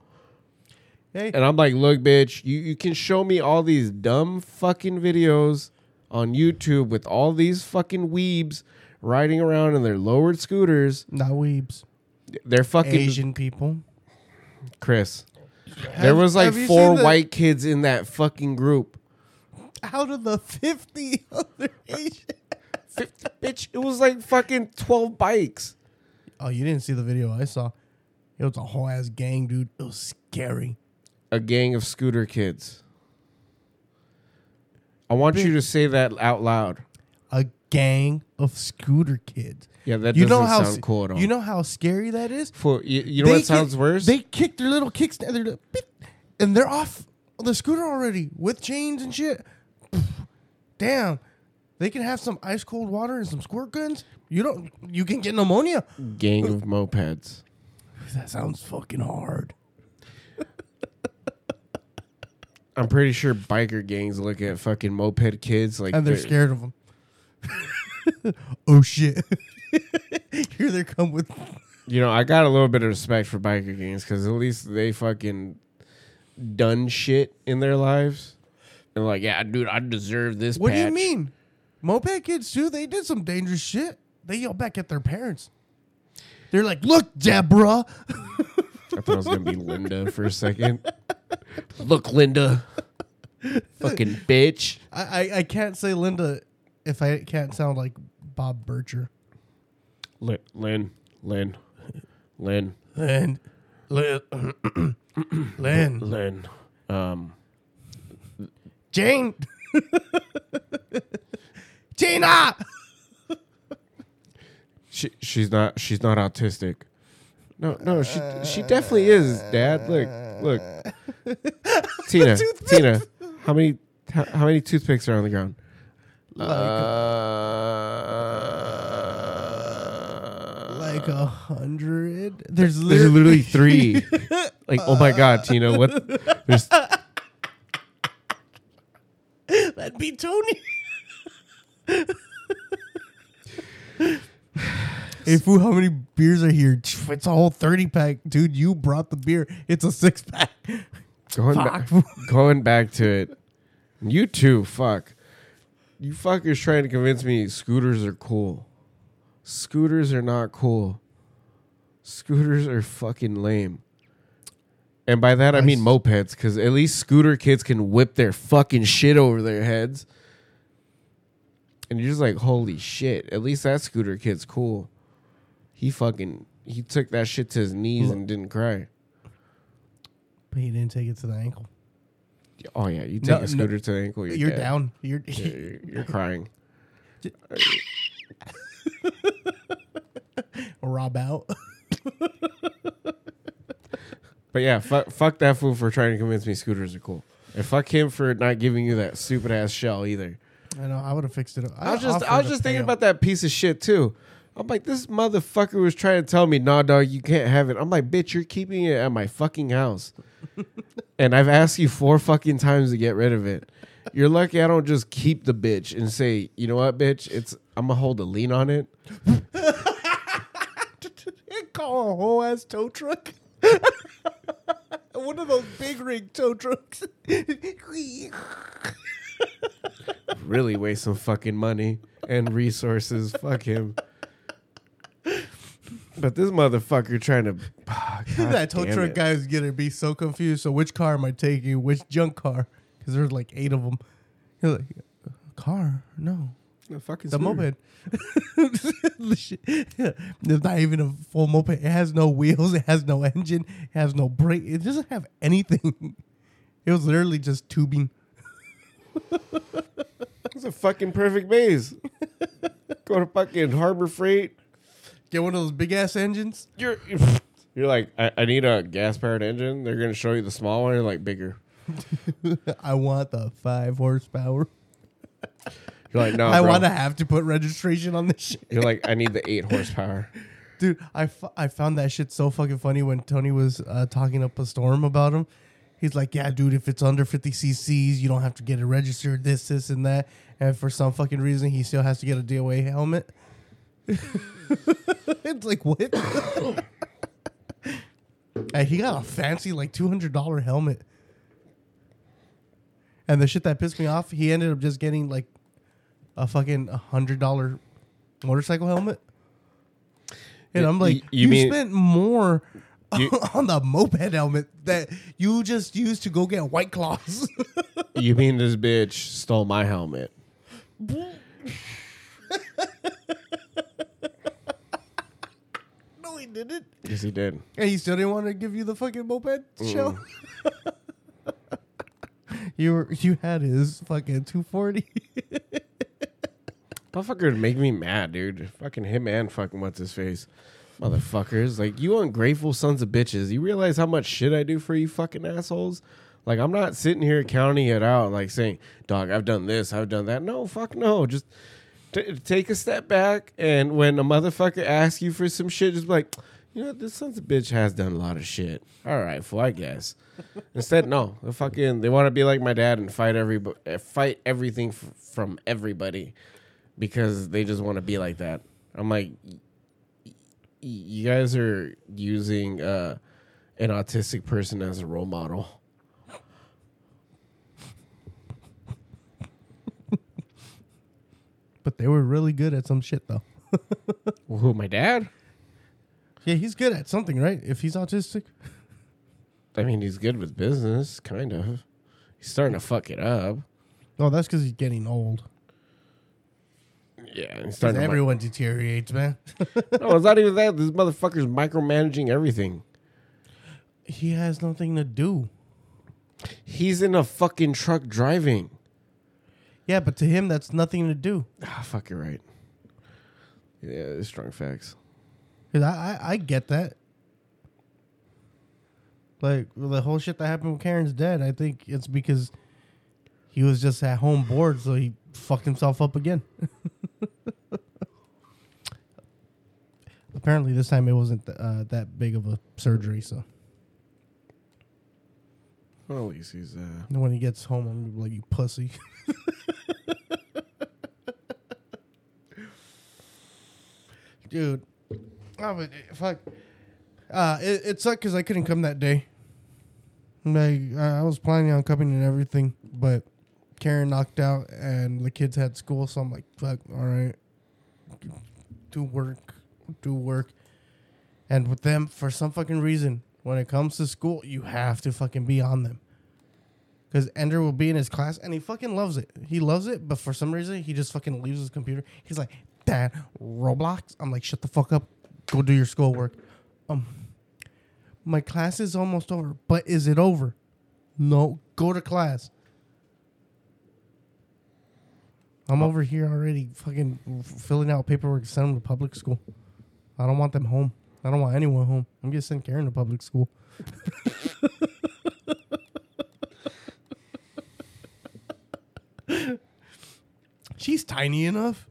Hey, And I'm like, look, bitch, you, you can show me all these dumb fucking videos on YouTube with all these fucking weebs riding around in their lowered scooters. not weebs, They're fucking Asian people. Chris. there was like have you four seen the- white kids in that fucking group. Out of the fifty other Asian. 50, bitch, it was like fucking 12 bikes. Oh, you didn't see the video I saw. It was a whole ass gang, dude. It was scary. A gang of scooter kids. I want you to say that out loud. A gang of scooter kids. Yeah, that you doesn't know how sound cool at all. You know how scary that is. For, you, you know They what sounds kick- worse? They kick their little kicks down, beep, and they're off the scooter already with chains and shit. Damn, they can have some ice cold water and some squirt guns. You don't. You can get pneumonia. gang of mopeds. That sounds fucking hard. I'm pretty sure biker gangs look at fucking moped kids like And they're scared of them. oh shit! Here they come with. You know, I got a little bit of respect for biker gangs because at least they fucking done shit in their lives. And like, yeah, dude, I deserve this. What do you mean? Moped kids too. They did some dangerous shit. They yell back at their parents. They're like, "Look, Deborah." I thought it was gonna be Linda for a second. Look, Linda, fucking bitch. I, I, I can't say Linda if I can't sound like Bob Belcher. Lin, Lynn, Lynn, Lynn, Lynn, Lynn, Lynn, Lynn. Um, Jane, Gina. she she's not she's not autistic. No, no, she she definitely is, Dad. Look, look, Tina, Tina, how many how, how many toothpicks are on the ground? Uh, Like a hundred. There's There's literally literally three. like, oh my god, Tina, what? There's that'd be Tony. Hey, Foo, how many beers are here? It's a whole 30 pack. Dude, you brought the beer. It's a six pack. going back, going back to it. You too, fuck. You fuckers trying to convince me scooters are cool. Scooters are not cool. Scooters are fucking lame. And by that I mean mopeds, because at least scooter kids can whip their fucking shit over their heads. And you're just like, holy shit. At least that scooter kid's cool. He fucking he took that shit to his knees and didn't cry. But he didn't take it to the ankle. Oh yeah, you take No, a no, scooter to the ankle. You're, You're down. You're, You're, you're- you're crying. rob out. But yeah, fuck, fuck that fool for trying to convince me scooters are cool. And fuck him for not giving you that stupid ass shell either. I know. I would have fixed it. I was just I was just thinking about that piece of shit too. I'm like, this motherfucker was trying to tell me, nah, dog, you can't have it. I'm like, bitch, you're keeping it at my fucking house. and I've asked you four fucking times to get rid of it. You're lucky I don't just keep the bitch and say, you know what, bitch, it's I'm gonna hold a lien on it. Call a whole ass tow truck. One of those big rig tow trucks. really waste some fucking money and resources. Fuck him. But But this motherfucker trying to. Ah, God that tow truck it. guy is gonna be so confused. So which car am I taking? Which junk car? Because there's like eight of them. He's like, car? No, The fucking the scooter. moped. The shit- it's not even a full moped. It has no wheels. It has no engine. It has no brake. It doesn't have anything. It was literally just tubing. It's a fucking perfect maze. Go to fucking Harbor Freight. Get one of those big ass engines. You're you're like, I, I need a gas powered engine. They're gonna show you the small one. You're like bigger. I want the five horsepower. You're like, no, I bro. want to have to put registration on this shit. You're like, I need the eight horsepower. Dude, I, f- I found that shit so fucking funny when Tony was uh, talking up a storm about him. He's like, yeah, dude, if it's under 50 cc's, you don't have to get it registered, this, this, and that. And for some fucking reason, he still has to get a DOT helmet. it's like, what? and he got a fancy, like, $200 helmet. And the shit that pissed me off, he ended up just getting, like, a fucking $100 motorcycle helmet. And I'm like, y- you, you mean- spent more You- on the moped helmet that you just used to go get white claws. You mean this bitch stole my helmet? He didn't. Yes, he did. And he still didn't want to give you the fucking moped mm. show. you were you had his fucking 240. Motherfucker would make me mad, dude. Fucking him and fucking what's his face. Motherfuckers. Like, you ungrateful sons of bitches. You realize how much shit I do for you fucking assholes? Like, I'm not sitting here counting it out, like saying, dog, I've done this, I've done that. No, fuck no. Just t- take a step back. And when a motherfucker asks you for some shit, just be like, you know, this son's a bitch has done a lot of shit. All right, fool, I guess. Instead, no. They fucking, they want to be like my dad and fight every, fight everything f- from everybody because they just want to be like that. I'm like, you guys are using uh, an autistic person as a role model. But they were really good at some shit though. Who, my dad? Yeah, he's good at something, right? If he's autistic. I mean, he's good with business, kind of. He's starting to fuck it up. Oh, that's because he's getting old. Yeah, he's starting to. everyone deteriorates, man. no, it's not even that. This motherfucker's micromanaging everything. he has nothing to do. He's in a fucking truck driving. Yeah, but to him, that's nothing to do. Ah, fuck, you're right. Yeah, it's strong facts. Cause I, I, I get that. Like the whole shit that happened with Karen's dad, I think it's because he was just at home bored, so he fucked himself up again. Apparently, this time it wasn't th- uh, that big of a surgery. So Well, at least he's. Uh, when he gets home, I'm gonna be like, "You pussy." Dude, oh, but uh, fuck. Uh, it, it sucked because I couldn't come that day. Like I was planning on coming and everything, but Karen knocked out and the kids had school, so I'm like, fuck, all right, do work, do work. And with them, for some fucking reason, when it comes to school, you have to fucking be on them. Because Ender will be in his class and he fucking loves it. He loves it, but for some reason, he just fucking leaves his computer. He's like, Dad, Roblox? I'm like, shut the fuck up. Go do your schoolwork. Um, my class is almost over, but is it over? No, go to class. I'm over here already fucking filling out paperwork to send them to public school. I don't want them home. I don't want anyone home. I'm gonna send Karen to public school. She's tiny enough.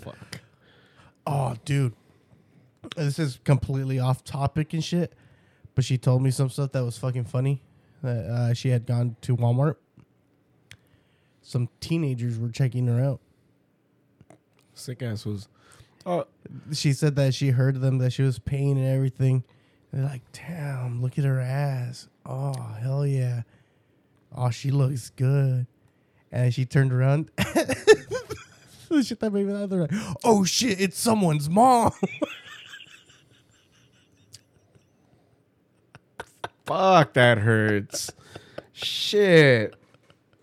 fuck. Oh, dude. This is completely off topic and shit. But she told me some stuff that was fucking funny. That uh, she had gone to Walmart. Some teenagers were checking her out. Sick ass was. Oh, She said that she heard them that she was paying and everything. They're like, damn, look at her ass. Oh, hell yeah. Oh, she looks good. And she turned around. the shit that made me laugh. They're like, "Oh shit, it's someone's mom." Fuck, that hurts. Shit.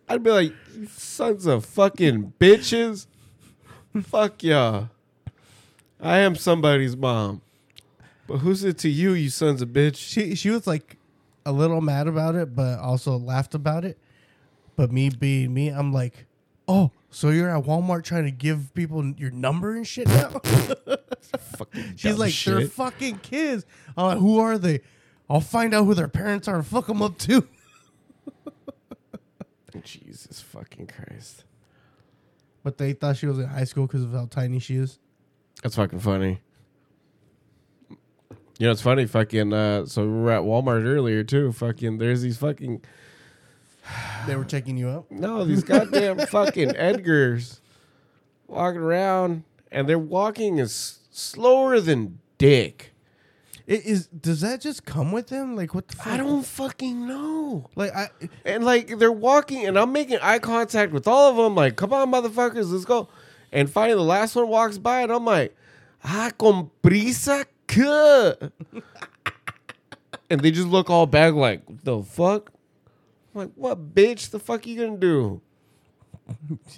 I'd be like, sons of fucking bitches. Fuck y'all. I am somebody's mom. But who's it to you, you sons of bitch? she she was like a little mad about it, but also laughed about it. But me being me, I'm like, "Oh, so you're at Walmart trying to give people your number and shit now?" She's dumb like, "They're fucking kids." I'm like, "Who are they?" I'll find out who their parents are and fuck them up too. Jesus fucking Christ. But they thought she was in high school because of how tiny she is. That's fucking funny. You know, it's funny. Fucking. Uh, so we were at Walmart earlier too. Fucking. There's these fucking. They were checking you out. No, these goddamn fucking Edgars walking around, and they're walking as slower than dick. It is. Does that just come with them? Like what the? Fuck? I don't fucking know. like. I And like they're walking, and I'm making eye contact with all of them. Like, come on, motherfuckers, let's go. And finally, the last one walks by, and I'm like, ah, con prisa que. and they just look all back, like, the fuck. I'm like, what, bitch? The fuck you gonna do?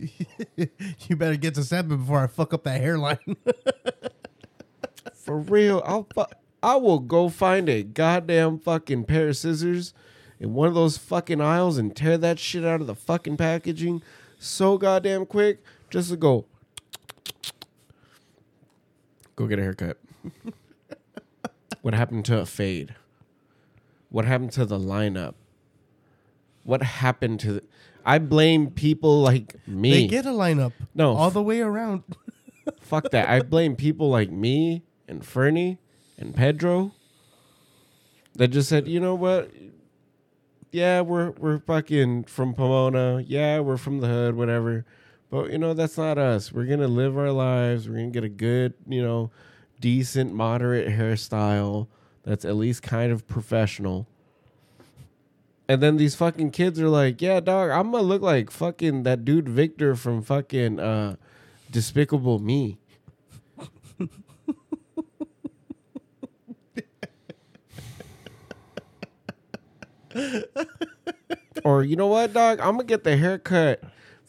you better get to seven before I fuck up that hairline. For real, I'll fu- I will go find a goddamn fucking pair of scissors in one of those fucking aisles and tear that shit out of the fucking packaging so goddamn quick just to go go get a haircut. what happened to a fade? What happened to the lineup? What happened to the, I blame people like me. they get a lineup. No. all the way around. Fuck that. I blame people like me and Fernie and Pedro that just said, you know what? Yeah, we're we're fucking from Pomona. Yeah, we're from the hood, whatever. But you know, that's not us. We're gonna live our lives. We're gonna get a good, you know, decent, moderate hairstyle that's at least kind of professional. And then these fucking kids are like, yeah, dog, I'm gonna look like fucking that dude Victor from fucking uh Despicable Me. or you know what, dog? I'm gonna get the haircut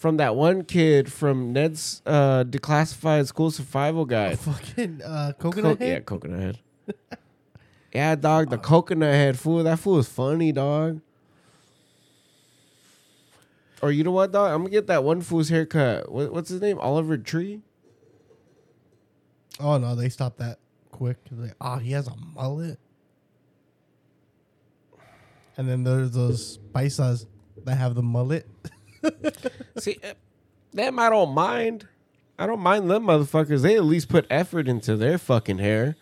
from that one kid from Ned's uh, declassified school survival guide. Fucking uh, Co- coconut yeah, head. coconut head. yeah, dog, the coconut head fool. That fool is funny, dog. Or you know what, dog? I'm gonna get that one fool's haircut. What, what's his name? Oliver Tree. Oh no, they stopped that quick. Like, oh, he has a mullet. And then there's those paisas that have the mullet. See, them I don't mind. I don't mind them motherfuckers. They at least put effort into their fucking hair.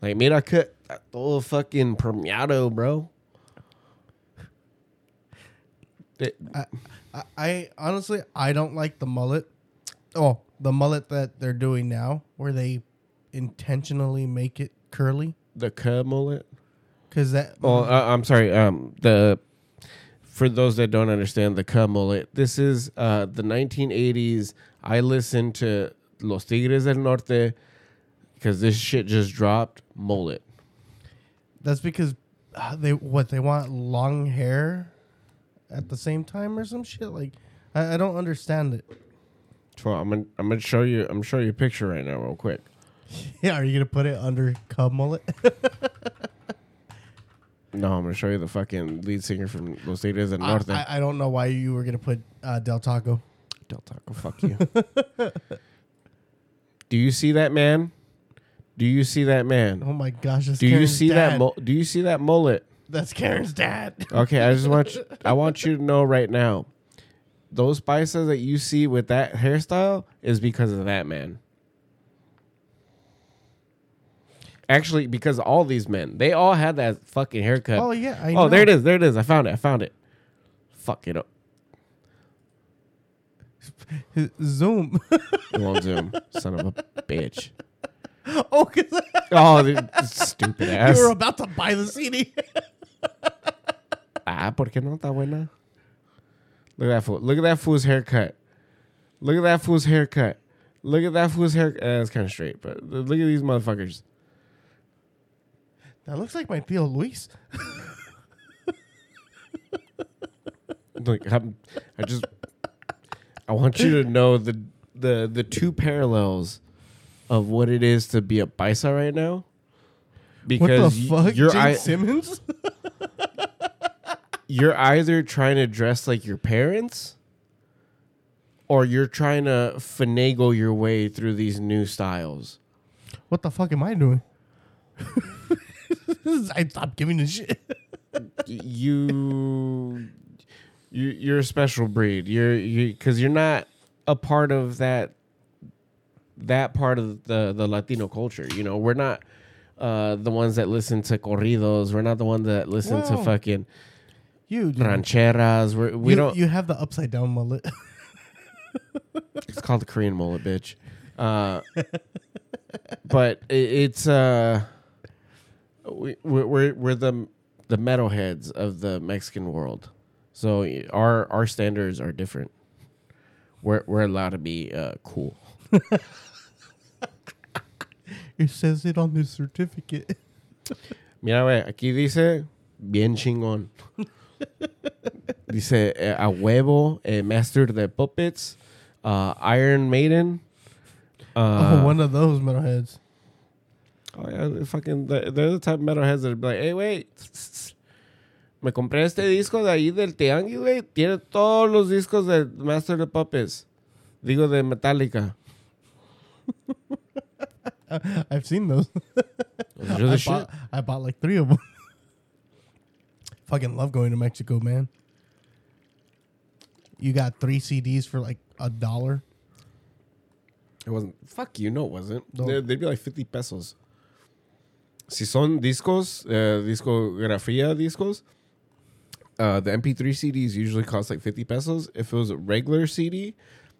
Like, mira cut that little fucking premiado, bro. They- I, I, I honestly I don't like the mullet. Oh, the mullet that they're doing now, where they intentionally make it curly, the cub mullet. because that. Oh, uh, I'm sorry. Um, the for those that don't understand the cub mullet, this is uh the 1980s. I listened to Los Tigres del Norte because this shit just dropped. Mullet. that's because uh, they what they want long hair at the same time or some shit. Like I, I don't understand it. So I'm gonna I'm gonna show you I'm gonna show you a picture right now, real quick. Yeah, are you gonna put it under cub mullet? No, I'm gonna show you the fucking lead singer from Los Tigres del I, Norte. I, I don't know why you were gonna put uh, Del Taco. Del Taco, fuck you. Do you see that man? Do you see that man? Oh my gosh! That's Do you Karen's see dad. that? Mo- do you see that mullet? That's Karen's dad. Okay, I just want you, I want you to know right now, those paisas that you see with that hairstyle is because of that man. Actually, because all these men, they all had that fucking haircut. Oh yeah, I oh, know. there it is. There it is. I found it. I found it. Fuck it up. Zoom. It won't zoom. Son of a bitch. oh, because Oh, the- stupid ass. you were about to buy the CD. Ah, ¿por qué no está buena? Look at that fool. Look at that fool's haircut. Look at that fool's haircut. Look at that fool's hair. Uh, it's kind of straight, but look at these motherfuckers. That looks like my Theo Luis. Like I'm, I just, I want you to know the the the two parallels of what it is to be a paisa right now. What Because the fuck? you're Gene ei- Simmons? you're either trying to dress like your parents, or you're trying to finagle your way through these new styles. what the fuck am I doing? I stopped giving a shit. you you you're a special breed. You're you because you're not a part of that that part of the the Latino culture. You know, we're not uh the ones that listen to corridos. We're not the ones that listen to fucking You, dude. rancheras. We're, we you, don't. You have the upside down mullet. it's called the Korean mullet, bitch. Uh, but it, it's uh, we, we're we're the the metalheads of the Mexican world, so our our standards are different. We're we're allowed to be uh, cool. it says it on the certificate. Mira, ve, aquí dice bien chingón. dice eh, a huevo, eh, master of the puppets, uh, Iron Maiden. Uh, oh, one of those metalheads. Oh, yeah, they're fucking, they're the type of metalheads that are like, hey, wait, me compré este disco de ahí del Tianguis, güey. Tiene todos los discos de Master of Puppets. Digo, de Metallica. I've seen those. Those I, shit. bought, I bought like three of them. Fucking love going to Mexico, man. You got three CDs for like a dollar. It wasn't. Fuck you, no, it wasn't. No. They'd, they'd be like 50 pesos. Si son discos, uh, discografía discos, uh, the MP3 CDs usually cost like 50 pesos. If it was a regular CD,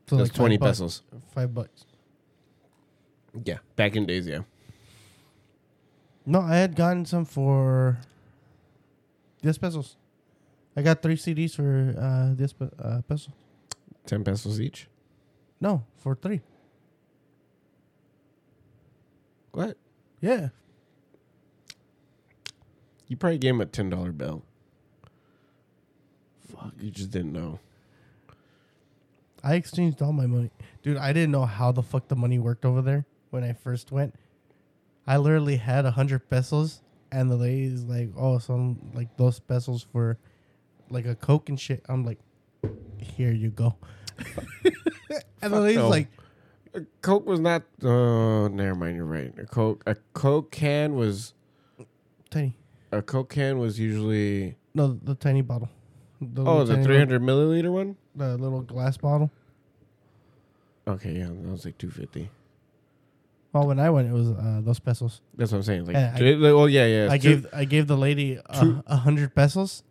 So that's like 20 five bucks. pesos. Five bucks. Yeah, back in days, yeah. No, I had gotten some for 10 pesos. I got three CDs for uh, 10 pe- uh, pesos. 10 pesos each. No, for three. What? Yeah. You probably gave him a ten dollar bill. Fuck, you just didn't know. I exchanged all my money. Dude, I didn't know how the fuck the money worked over there when I first went. I literally had a hundred pesos and the lady's like, oh, some like those pesos for like a Coke and shit. I'm like, here you go. and the lady's no. like, A Coke was not. Oh, never mind. You're right. A Coke. A Coke can was. tiny. A Coke can was usually. No, the tiny bottle. The Oh, little the tiny 300 milliliter one. the little glass bottle. Okay, yeah, that was like 250. Well, when I went, it was uh, those pesos. That's what I'm saying. Like, Yeah, I- like, oh yeah, yeah. I two- gave I gave the lady a, two- a hundred pesos,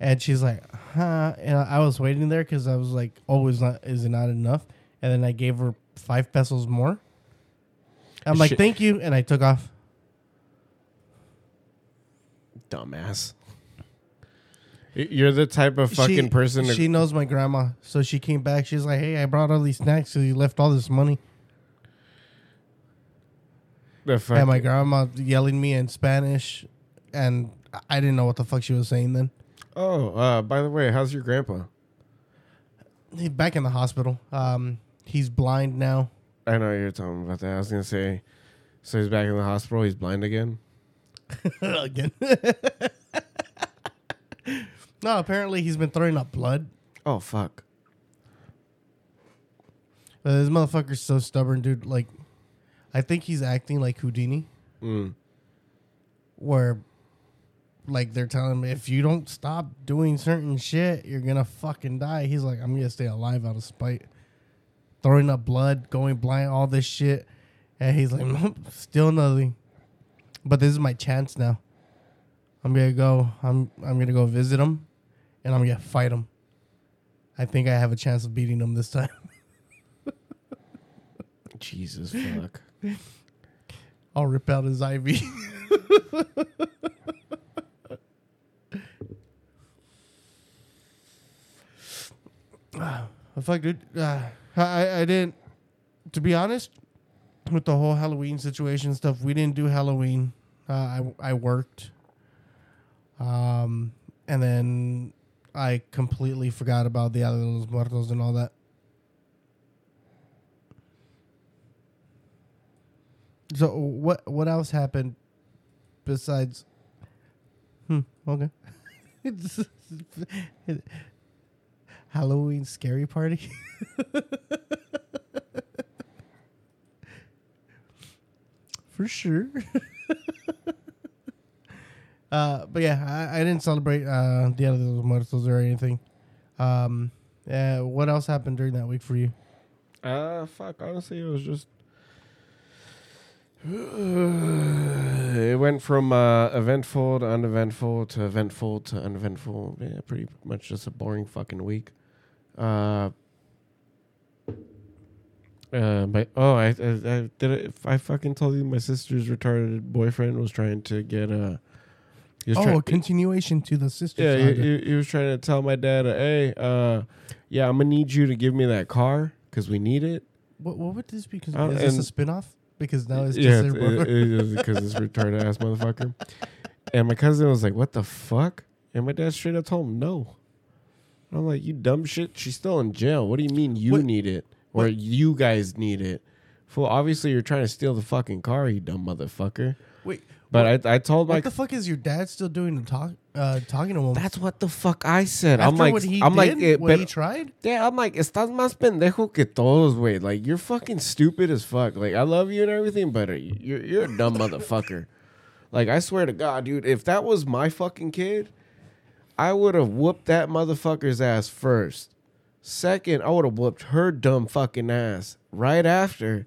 and she's like, "Huh?" And I was waiting there because I was like, "Oh, is not is it not enough?" And then I gave her five pesos more. I'm like, Shit. "Thank you," and I took off. Dumbass. Y- You're the type of fucking she, person. to- She knows my grandma, so she came back. She's like, "Hey, I brought all these snacks, so you left all this money." the fuck, And my grandma yelling me in Spanish, and I didn't know what the fuck she was saying then. oh, uh, by the way, how's your grandpa? He's back in the hospital. Um, he's blind now. I know you're talking about that. I was gonna say, so he's back in the hospital. He's blind again. again. no, apparently he's been throwing up blood. Oh fuck. Uh, this motherfucker's so stubborn, dude. Like, I think he's acting like Houdini, Mm. where, like, they're telling him if you don't stop doing certain shit, you're gonna fucking die. He's like, I'm gonna stay alive out of spite. Throwing up blood, going blind, all this shit, and he's like, nope, still nothing. But this is my chance now. I'm gonna go. I'm I'm gonna go visit him, and I'm gonna fight him. I think I have a chance of beating him this time. Jesus fuck. I'll rip out his IV. Ah, fuck, dude. Ah, I I didn't to be honest, with the whole Halloween situation stuff, we didn't do Halloween. Uh, I I worked, um, and then I completely forgot about the Dia de los Muertos and all that. So what what else happened besides? Hmm. Okay. Halloween scary party. For sure. uh, but yeah, I, I didn't celebrate uh, Dia de los Muertos or anything. Um, uh, what else happened during that week for you? Uh, fuck. Honestly, it was just. it went from uh, eventful to uneventful to eventful to uneventful. Yeah, pretty much just a boring fucking week. Uh, uh, my oh, I, I, I did it. I fucking told you my sister's retarded boyfriend was trying to get a. He Oh, try- a continuation to the sister. yeah, he, he, he was trying to tell my dad, uh, hey, uh, yeah, I'm gonna need you to give me that car because we need it. What, what would this be? Because Uh, is this a spinoff? Because now it's yeah, just their brother. because it's retarded ass motherfucker. And my cousin was like, "What the fuck?" And my dad straight up told him no. And I'm like, "You dumb shit! She's still in jail. What do you mean you What- need it or what- you guys need it?" Fool, obviously you're trying to steal the fucking car, you dumb motherfucker. Wait, But I, I told my what the fuck is your dad still doing to talk, uh, talking to him? that's what the fuck I said. After I'm like, what he I'm like, did, eh, what but- he tried. Yeah, I'm like, estás más pendejo que todos, güey. Like, you're fucking stupid as fuck. Like, I love you and everything, but uh, you're you're a dumb motherfucker. Like, I swear to God, dude, if that was my fucking kid, I would have whooped that motherfucker's ass first. Second, I would have whooped her dumb fucking ass right after,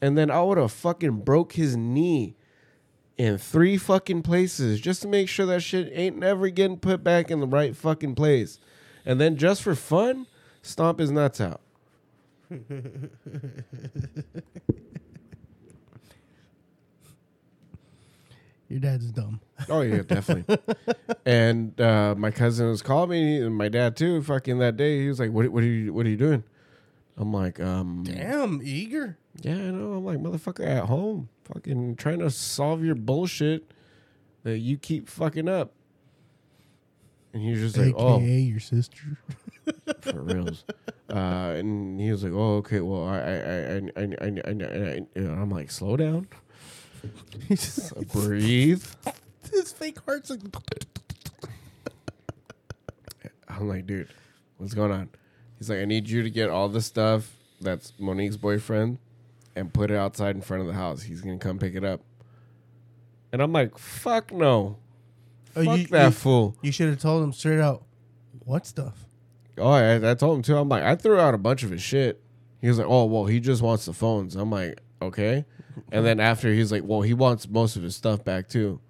and then I would have fucking broke his knee in three fucking places just to make sure that shit ain't never getting put back in the right fucking place. And then just for fun, stomp his nuts out. Your dad's dumb. Oh yeah, definitely. and uh, my cousin was calling me, and my dad too. Fucking that day, he was like, "What? What are you? What are you doing?" I'm like, um, Damn, eager. yeah, I know. I'm like, motherfucker, at home, fucking trying to solve your bullshit that you keep fucking up. And he was just like, AKA "Oh, your sister. for reals. Uh, and he was like, "Oh, okay. Well, I, I, I, I, I, I, I, I, I I'm like, slow down, breathe." His fake heart's like. I'm like, dude, what's going on? He's like, I need you to get all the stuff that's Monique's boyfriend and put it outside in front of the house. He's gonna come pick it up. And I'm like, fuck no. Oh, fuck you- that you- fool. You should have told him straight out. What stuff? Oh, I, I told him too. I'm like, I threw out a bunch of his shit. He was like, oh, well, he just wants the phones. I'm like, okay. And then after he's like, well, he wants most of his stuff back too.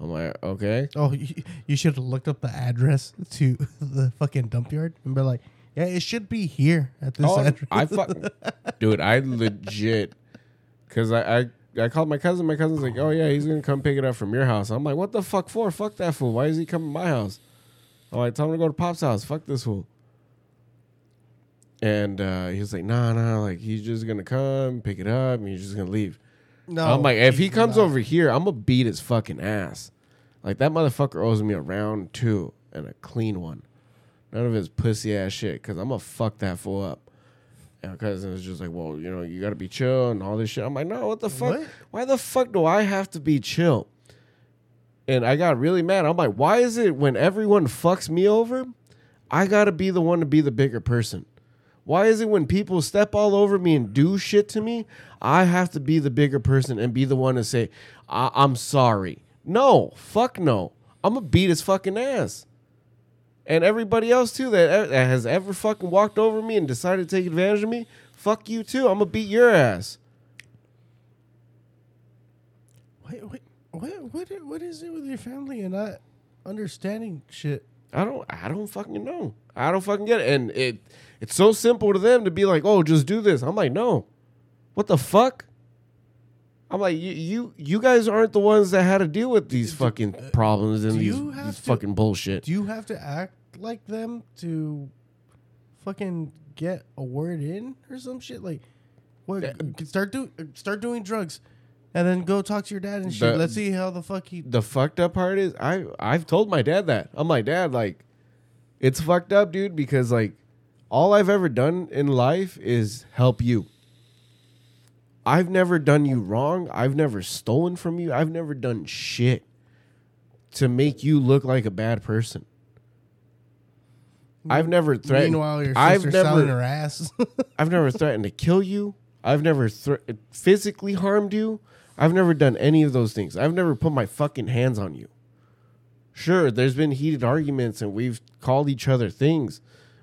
I'm like, okay. Oh, you, you should have looked up the address to the fucking dump yard and be like, yeah, it should be here at this Oh, address. I fuck, dude. I legit, cause I, I I called my cousin. My cousin's like, oh yeah, he's gonna come pick it up from your house. I'm like, what the fuck for? Fuck that fool. Why is he coming to my house? I'm like, tell him to go to Pop's house. Fuck this fool. And uh, he was like, nah, nah, like he's just gonna come pick it up and he's just gonna leave. No, I'm like, if he comes over here, I'm gonna beat his fucking ass. Like that motherfucker owes me a round two and a clean one. None of his pussy ass shit, cause I'm gonna fuck that fool up. And my cousin was just like, well, you know, you gotta be chill and all this shit. I'm like, no, what the fuck? What? Why the fuck do I have to be chill? And I got really mad. I'm like, why is it when everyone fucks me over, I gotta be the one to be the bigger person? Why is it when people step all over me and do shit to me, I have to be the bigger person and be the one to say, I- I'm sorry? No, fuck no. I'm gonna beat his fucking ass. And everybody else too that, that has ever fucking walked over me and decided to take advantage of me, fuck you too. I'm gonna beat your ass. Wait, wait, what, what, what is it with your family and not understanding shit? I don't I don't fucking know. I don't fucking get it. And it it's so simple to them to be like, "Oh, just do this." I'm like, "No." What the fuck? I'm like, "You you you guys aren't the ones that had to deal with these fucking uh, problems and these, these to- fucking bullshit." Do you have to act like them to fucking get a word in or some shit? Like, What? Start do start doing drugs, and then go talk to your dad and shit. The- Let's see how the fuck he. the fucked up part is I I've told my dad that. I'm like, dad, like, it's fucked up, dude, because like all I've ever done in life is help you. I've never done you wrong. I've never stolen from you. I've never done shit to make you look like a bad person. I've never threatened. Meanwhile, your I've sister's selling never her ass. I've never threatened to kill you. I've never physically harmed you. I've never done any of those things. I've never put my fucking hands on you. Sure, there's been heated arguments and we've called each other things.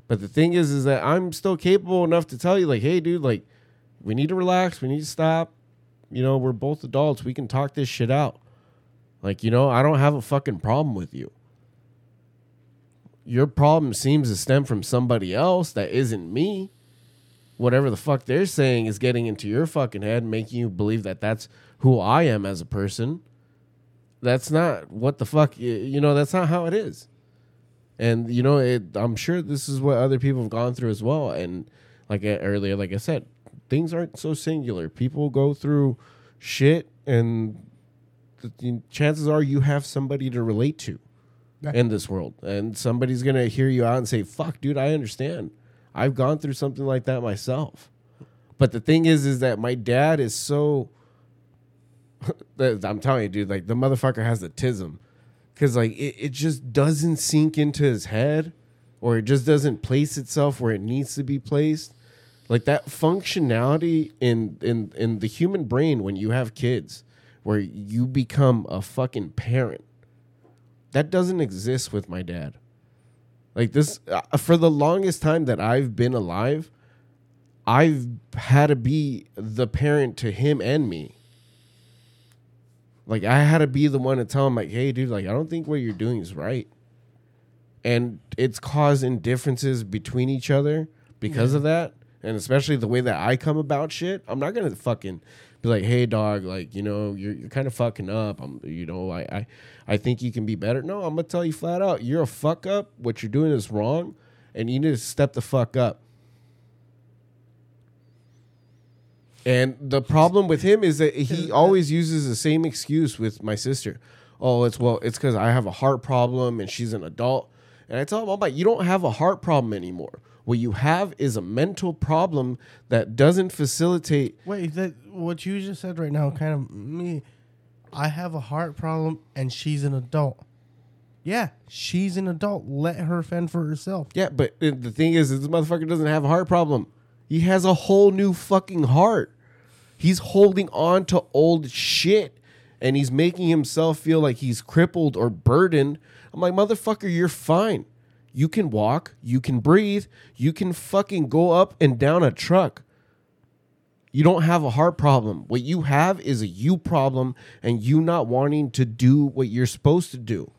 But the thing is is that I'm still capable enough to tell you like, "Hey dude, like we need to relax, we need to stop. You know, we're both adults. We can talk this shit out." Like, you know, I don't have a fucking problem with you. Your problem seems to stem from somebody else that isn't me whatever the fuck they're saying is getting into your fucking head, making you believe that that's who I am as a person. That's not what the fuck, you know, that's not how it is. And, you know, it, I'm sure this is what other people have gone through as well. And like I, earlier, like I said, things aren't so singular. People go through shit, and the, the chances are you have somebody to relate to Yeah. in this world. And somebody's going to hear you out and say, fuck, dude, I understand. I've gone through something like that myself. But the thing is, is that my dad is so. I'm telling you, dude, like the motherfucker has a tism. Cause like it, it just doesn't sink into his head or it just doesn't place itself where it needs to be placed. Like that functionality in in in the human brain when you have kids, where you become a fucking parent. That doesn't exist with my dad. Like this, uh, for the longest time that I've been alive, I've had to be the parent to him and me. Like I had to be the one to tell him, like, "Hey, dude, like I don't think what you're doing is right," and it's causing differences between each other because of that, and especially the way that I come about shit. I'm not gonna fucking be like, "Hey, dog, like you know, you're you're kind of fucking up." I'm, you know, I I I think you can be better. No, I'm gonna tell you flat out, you're a fuck up. What you're doing is wrong, and you need to step the fuck up. And the problem with him is that he always uses the same excuse with my sister. Oh, it's well, it's because I have a heart problem and she's an adult. And I tell him, I'm like, you don't have a heart problem anymore. What you have is a mental problem that doesn't facilitate. Wait, that what you just said right now kind of me. I have a heart problem and she's an adult. Yeah, she's an adult. Let her fend for herself. Yeah, but uh, the thing is, this motherfucker doesn't have a heart problem. He has a whole new fucking heart. He's holding on to old shit and he's making himself feel like he's crippled or burdened. I'm like, motherfucker, you're fine. You can walk, you can breathe, you can fucking go up and down a truck. You don't have a heart problem. What you have is a you problem and you not wanting to do what you're supposed to do.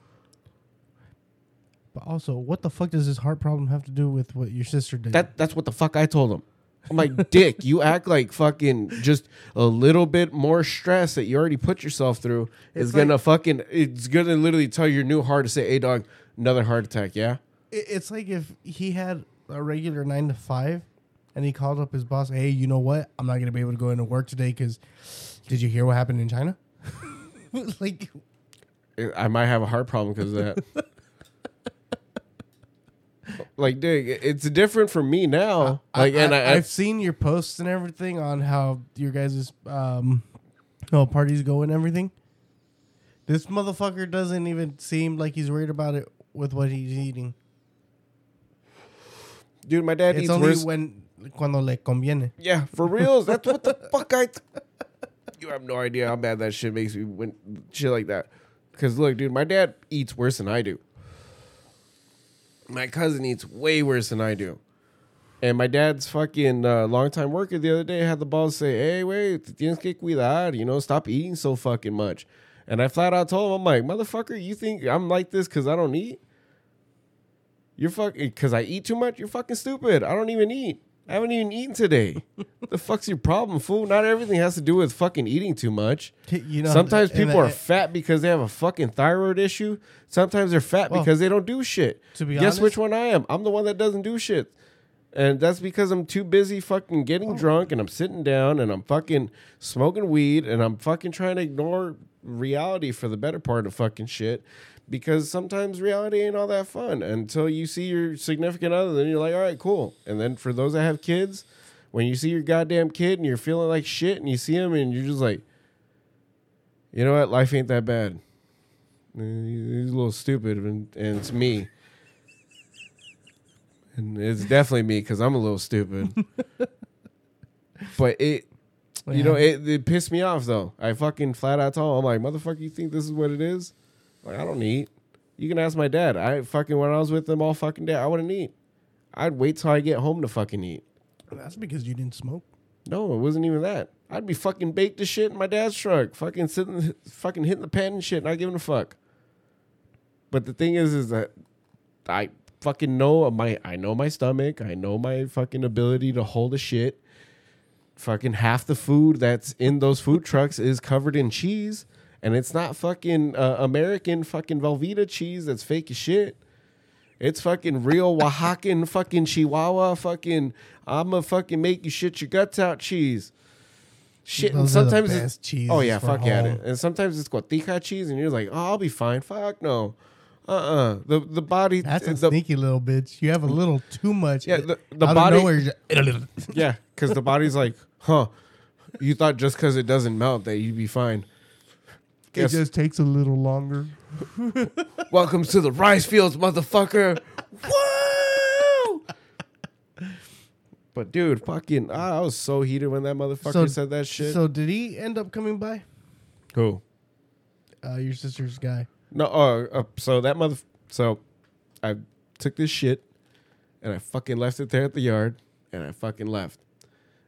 But also, what the fuck does this heart problem have to do with what your sister did? That that's what the fuck I told him. I'm like, Dick, you act like fucking just a little bit more stress that you already put yourself through is It's gonna fucking it's gonna literally tell your new heart to say, Hey dog, another heart attack, yeah? It- it's like if he had a regular nine to five, and he called up his boss. Hey, you know what? I'm not gonna be able to go into work today because did you hear what happened in China? like, I might have a heart problem because of that. like, dude, it's different for me now. Like, I, and I, I, have seen your posts and everything on how your guys' um, oh, parties go and everything. This motherfucker doesn't even seem like he's worried about it with what he's eating. dude, my dad It's eats only worse. when cuando le conviene. Yeah, for reals. That's what the fuck I. you have no idea how bad that shit makes me when shit like that. Because look, dude, my dad eats worse than I do. My cousin eats way worse than I do. And my dad's fucking uh, longtime worker the other day had the balls to say, "Hey, wait, tienes que cuidar. You know, stop eating so fucking much." And I flat out told him, "I'm like, motherfucker, you think I'm like this because I don't eat? You're fucking because I eat too much. You're fucking stupid. I don't even eat. I haven't even eaten today. the fuck's your problem, fool? Not everything has to do with fucking eating too much. You know, Sometimes people are fat because they have a fucking thyroid issue. Sometimes they're fat Well, because they don't do shit. to be honest. Guess honest- which one I am? I'm the one that doesn't do shit. And that's because I'm too busy fucking getting oh. drunk and I'm sitting down and I'm fucking smoking weed and I'm fucking trying to ignore reality for the better part of fucking shit. Because sometimes reality ain't all that fun until you see your significant other. Then you're like, all right, cool. And then for those that have kids, when you see your goddamn kid and you're feeling like shit and you see him and you're just like, you know what? Life ain't that bad. He's a little stupid and, and it's me. And it's definitely me because I'm a little stupid. but it, you know, it, it pissed me off though. I fucking flat out told him, I'm like, motherfucker, you think this is what it is? Like, I don't eat. You can ask my dad. I fucking, when I was with him all fucking day, I wouldn't eat. I'd wait till I get home to fucking eat. That's because you didn't smoke. No, it wasn't even that. I'd be fucking baked to shit in my dad's truck, fucking sitting, fucking hitting the pan and shit, not giving a fuck. But the thing is, is that I fucking know my, I know my stomach, I know my fucking ability to hold a shit. Fucking half the food that's in those food trucks is covered in cheese, and it's not fucking uh, American fucking Velveeta cheese that's fake as shit. It's fucking real Oaxacan fucking Chihuahua fucking I'ma fucking make you shit your guts out cheese. Shit, and Those are the sometimes it's cheese. oh yeah, fuck yeah, home. and sometimes it's guatica cheese, and you're like, oh, I'll be fine. Fuck no, uh, uh the the body, That's a the, sneaky little bitch. You have a little too much. Yeah, the- the body- Of nowhere, you're just, yeah, because the body's like, huh, you thought just because it doesn't melt that you'd be fine. It just takes a little longer. Welcome to the rice fields, motherfucker. Woo! But dude, fucking, I was so heated when that motherfucker So- said that shit. So did he end up coming by? Who? Uh, your sister's guy. No, uh, uh, so that mother, so I took this shit and I fucking left it there at the yard and I fucking left.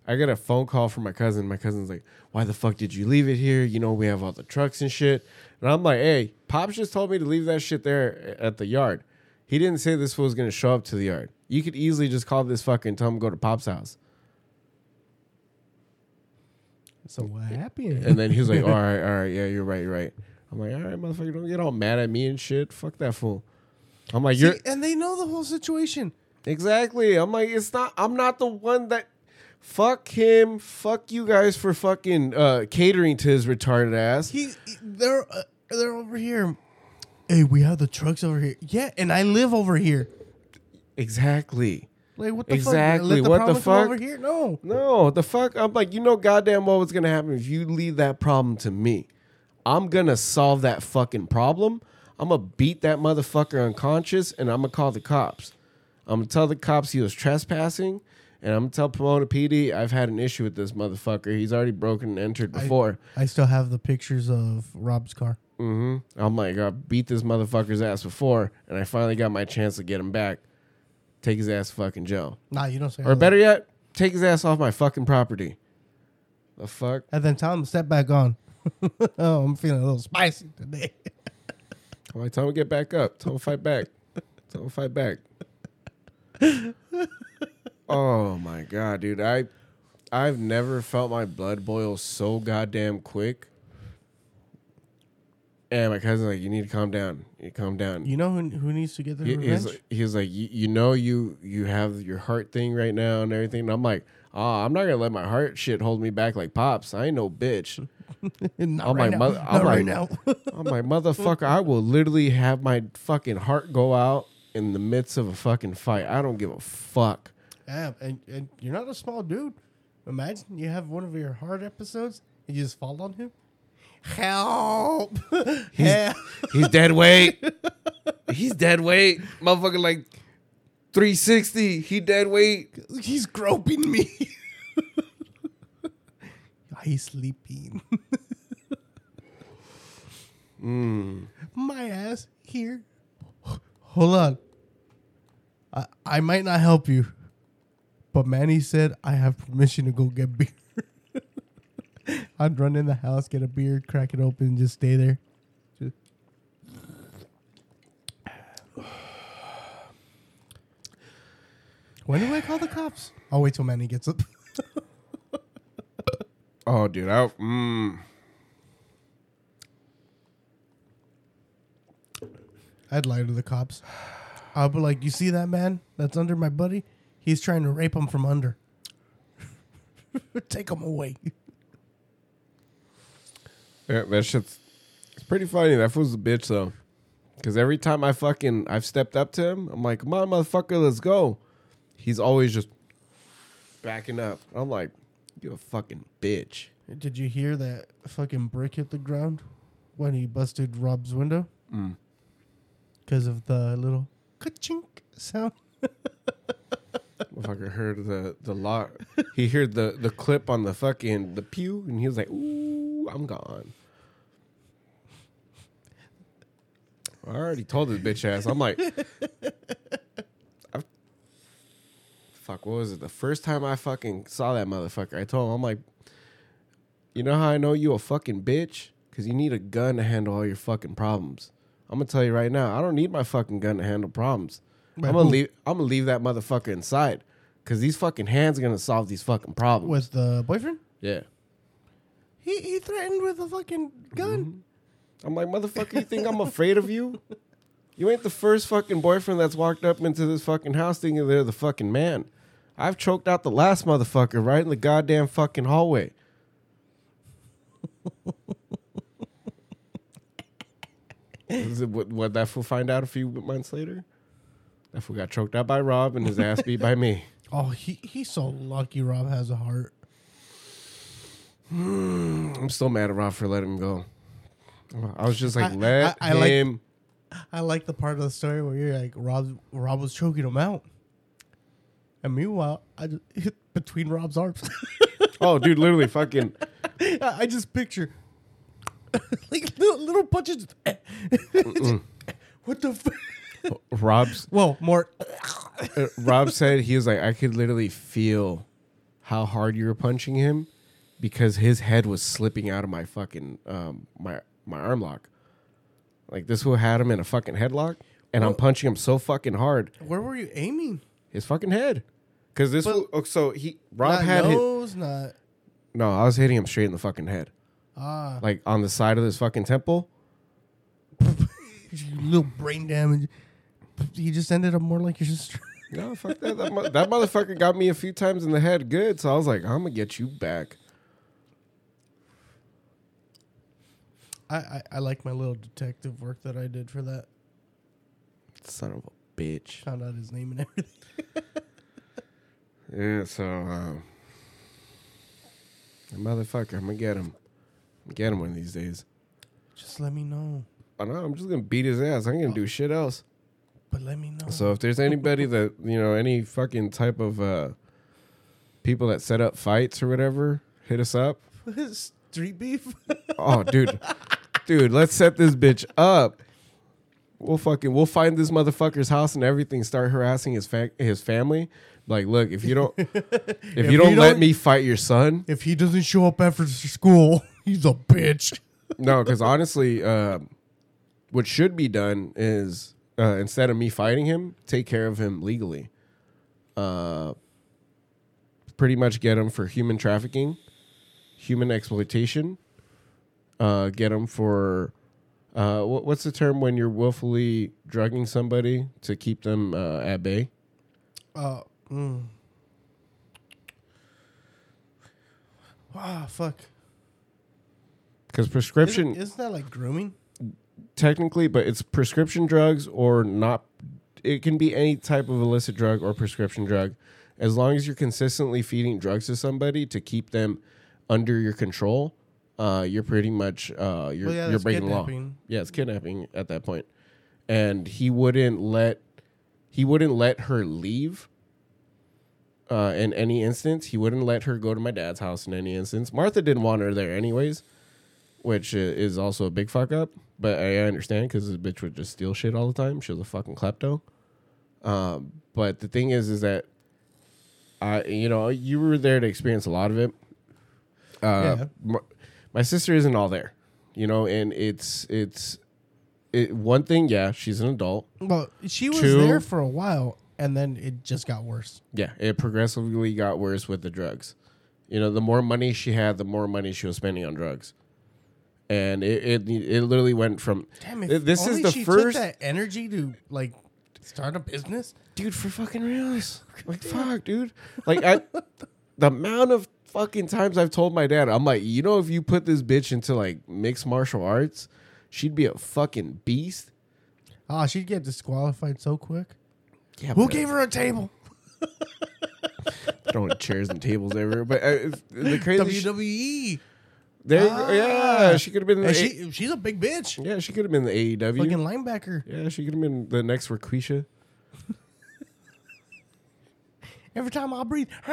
I got a phone call from my cousin. My cousin's like, "Why the fuck did you leave it here? You know we have all the trucks and shit." And I'm like, "Hey, pops just told me to leave that shit there at the yard. He didn't say this was gonna show up to the yard. You could easily just call this fucking tell him to go to pop's house." So what happened? And then he was like, "All right, all right, yeah, you're right, you're right." I'm like, "All right, motherfucker, don't get all mad at me and shit. Fuck that fool." I'm like, See, "You're and they know the whole situation. exactly." I'm like, "It's not. I'm not the one that." Fuck him. Fuck you guys for fucking uh, catering to his retarded ass. He, they're uh, they're over here. Hey, we have the trucks over here. Yeah, and I live over here. Exactly. Like what the Exactly, fuck? Exactly. what the fuck? over here? No. No, the fuck. I'm like, you know, goddamn well what's gonna happen if you leave that problem to me. I'm gonna solve that fucking problem. I'm gonna beat that motherfucker unconscious, and I'm gonna call the cops. I'm gonna tell the cops he was trespassing, and I'm gonna tell Pomona PD I've had an issue with this motherfucker. He's already broken and entered before. I still have the pictures of Rob's car. Mm-hmm. I'm like, I beat this motherfucker's ass before, and I finally got my chance to get him back. Take his ass fucking jail. Nah, you don't say. Or all that. better yet, take his ass off my fucking property. The fuck? And then tell him to step back on. oh, I'm feeling a little spicy today. I'm like, tell him to get back up. Tell him to fight back. Tell him to fight back. oh my god, dude. I I've never felt my blood boil so goddamn quick. And my cousin's like, you need to calm down. You need to calm down. You know who, who needs to get their He- revenge? he's like, he's like you, know you you have your heart thing right now and everything. And I'm like, oh, I'm not gonna let my heart shit hold me back like pops. I ain't no bitch. Not I'm right like, now. mother- I'm Not right like- now. I'm like, motherfucker, I will literally have my fucking heart go out in the midst of a fucking fight. I don't give a fuck. Yeah, and, and you're not a small dude. Imagine you have one of your hard episodes and you just fall on him. Help! Help! He's dead weight. He's dead weight. Motherfucker like 360. He dead weight. He's groping me. He's sleeping. Hmm. My ass here. Hold on. I, I might not help you, but Manny said I have permission to go get beer. I'd run in the house, get a beer, crack it open, just stay there. Just- When do I call the cops? I'll wait till Manny gets up. Oh, dude. I, mm. I'd lie to the cops. I'll be like, "You see that man that's under my buddy? He's trying to rape him from under. Take him away. Yeah, that shit's it's pretty funny. That fool's a bitch though. Cause every time I fucking I've stepped up to him, I'm like, come on, motherfucker, let's go. He's always just backing up. I'm like, you a fucking bitch. Did you hear that fucking brick hit the ground when he busted Rob's window? Mm. Because of the little ka-chink sound. Motherfucker heard the the lock. He heard the the clip on the fucking the pew, and he was like, "Ooh, I'm gone." I already told this bitch ass. I'm like, I've, fuck. What was it? The first time I fucking saw that motherfucker, I told him, I'm like, you know how I know you a fucking bitch? Because you need a gun to handle all your fucking problems. I'm gonna tell you right now, I don't need my fucking gun to handle problems. I'm gonna who- leave. I'm gonna leave that motherfucker inside, cause these fucking hands are gonna solve these fucking problems. With the boyfriend? yeah, He, he threatened with a fucking gun. Mm-hmm. I'm like, motherfucker, you think I'm afraid of you? You ain't the first fucking boyfriend that's walked up into this fucking house thinking they're the fucking man. I've choked out the last motherfucker right in the goddamn fucking hallway. Is it what, what that fool find out a few months later? That fool got choked out by Rob and his ass beat by me. Oh, he he's so lucky Rob has a heart. I'm still mad at Rob for letting him go. I was just like, I- let I- I like- him. I like the part of the story where you're like Rob Rob was choking him out. And meanwhile, I just hit between Rob's arms. oh, dude, literally fucking. I I just picture like little, little punches. what the? F- Rob's Whoa, more. uh, Rob said he was like, I could literally feel how hard you were punching him because his head was slipping out of my fucking um my my arm lock. Like this fool had him in a fucking headlock, and I'm punching him so fucking hard, Where were you aiming? his fucking head. Cause this But- fool, oh, so he Rob not had his, nose, not no, I was hitting him straight in the fucking head, ah, like on the side of his fucking temple. little brain damage. He just ended up more like your sister. No, fuck that. That, mo- that motherfucker got me a few times in the head good. So I was like, I'm going to get you back. I, I I like my little detective work that I did for that. Son of a bitch. Found out his name and everything. Yeah, so, um, that motherfucker, I'm going to get him. I'm gonna get him one of these days. Just let me know. I know, I'm just to beat his ass. I ain't to do shit else. But let me know. So if there's anybody that, you know, any fucking type of uh, people that set up fights or whatever, hit us up. street beef. Oh, dude, dude, let's set this bitch up. We'll fucking we'll find this motherfucker's house and everything. Start harassing his fa- his family. Like, look, if you don't, if, you don't let don't- me fight your son, if he doesn't show up after school, he's a bitch. no, because honestly, uh, what should be done is uh, instead of me fighting him, take care of him legally. Uh, pretty much get him for human trafficking, human exploitation. Uh, get him for uh, what, what's the term when you're willfully drugging somebody to keep them uh, at bay? Uh, mm. Ah, fuck. Because prescription Isn't, isn't that like grooming? Technically, but it's prescription drugs or not. It can be any type of illicit drug or prescription drug, as long as you're consistently feeding drugs to somebody to keep them under your control. Uh, you're pretty much uh, you're Well, yeah, you're breaking the law. Yeah, it's kidnapping at that point, and he wouldn't let he wouldn't let her leave. Uh, in any instance, he wouldn't let her go to my dad's house. In any instance, Martha didn't want her there anyways, which is also a big fuck up. But I understand because this bitch would just steal shit all the time. She was a fucking klepto. Um, but the thing is, is that I, you know, you were there to experience a lot of it. Uh, Yeah. my, my sister isn't all there, you know, and it's it's it, one thing. Yeah, she's an adult. Well, she was Two- there for a while, and then it just got worse. Yeah, it progressively got worse with the drugs. You know, the more money she had, the more money she was spending on drugs, and it it, it literally went from Damn, if Th- this is only the she first- took that energy to like Start a business? dude, for fucking reals. Like, fuck, dude. Like, I, the amount of fucking times I've told my dad, I'm like, you know, if you put this bitch into like mixed martial arts, she'd be a fucking beast. Oh, she'd get disqualified so quick. Yeah, Who gave her a table? throwing chairs and tables everywhere? But uh, the crazy, sh- WWE. There, go. yeah, ah. she could have been. The she, she's a big bitch. yeah, she could have been the AEW. Fucking linebacker. yeah, she could have been the next Raquisha. Every time I breathe,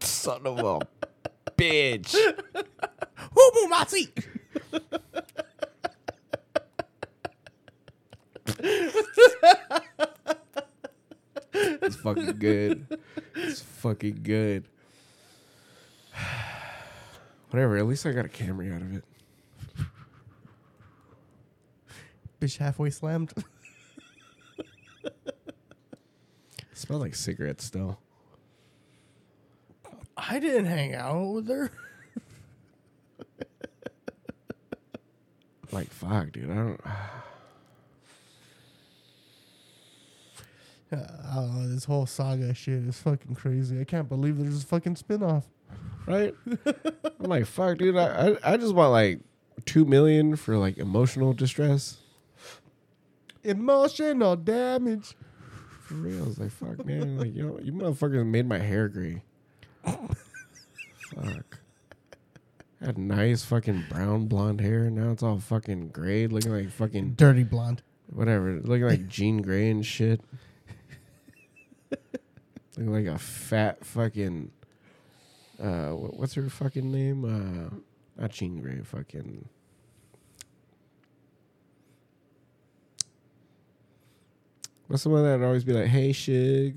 Son of a bitch. whoo boo my seat. It's fucking good. It's fucking good. Whatever. At least I got a camera out of it. Bitch halfway slammed. smell like cigarettes still. I didn't hang out with her. Like fuck, dude. I don't. Oh, this whole saga shit is fucking crazy. I can't believe there's a fucking spinoff. Right? I'm like fuck, dude. I, I I just want like two million for like emotional distress. Emotional damage. For real, I was like fuck, man. Like you know, you motherfuckers made my hair gray. fuck. I had nice fucking brown blonde hair. Now it's all fucking gray, looking like fucking Dirty blonde. whatever, looking like Jean Grey and shit. looking like a fat fucking. Uh, what's her fucking name? Uh, not Jean Grey. Fucking. What's the one that'd always be like, "Hey, Shig,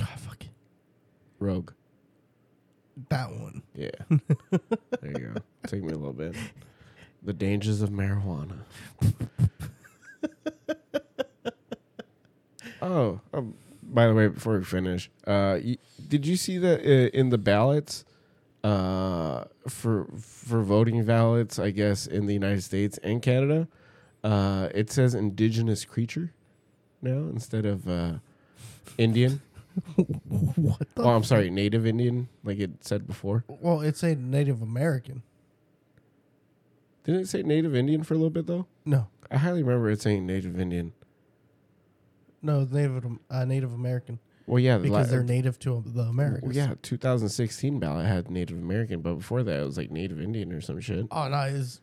Oh, fuck it. Rogue." That one. Yeah, there you go. Take me a little bit. The dangers of marijuana. oh, um, by the way, before we finish, uh, y- did you see that in the ballots, uh, for for voting ballots? I guess in the United States and Canada, uh, it says indigenous creature now instead of uh, Indian. What the? Oh, I'm sorry, native Indian, like it said before. well, it's a Native American. Didn't it say Native Indian for a little bit though? No, I highly remember it saying Native Indian. No, Native uh, Native American Well, yeah, because la- they're native to the well, Americans. yeah, 2016 ballot had Native American, but before that it was like Native Indian or some shit. Oh no, it's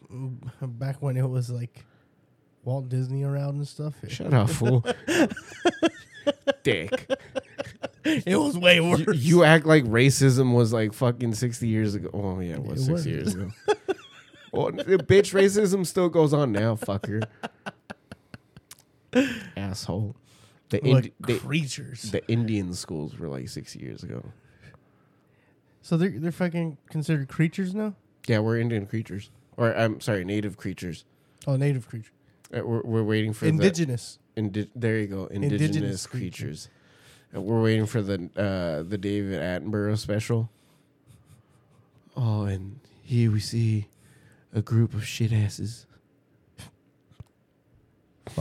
back when it was like Walt Disney around and stuff. Shut up, fool. Dick. It was way worse. You, you act like racism was like fucking 60 years ago. Oh, yeah, it was It 60 was. years ago. well, bitch, racism still goes on now, fucker. Asshole. The, Indi- the, creatures. the Indian schools were like 60 years ago. so they're they're fucking considered creatures now. Yeah, we're Indian creatures. Or, I'm sorry, native creatures. Oh, native creature. Uh, We're, we're waiting for the Indigenous. indi- there you go, indigenous, Indigenous creatures. Uh, we're waiting for the uh, the David Attenborough special. Oh, and here we see a group of shit asses.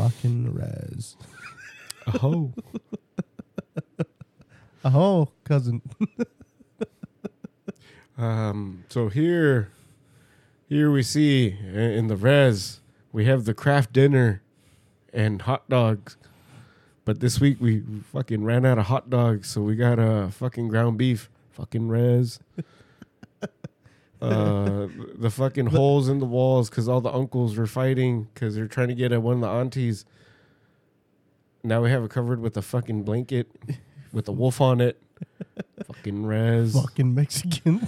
Fucking res. Oh, Oh, cousin. um. So here, here we see uh, in the res we have the Kraft Dinner and hot dogs. But this week we fucking ran out of hot dogs, so we got uh, fucking ground beef. Fucking res. Uh, the fucking holes in the walls because all the uncles were fighting because they're trying to get at one of the aunties. Now we have it covered with a fucking blanket with a wolf on it. fucking res. Fucking Mexican.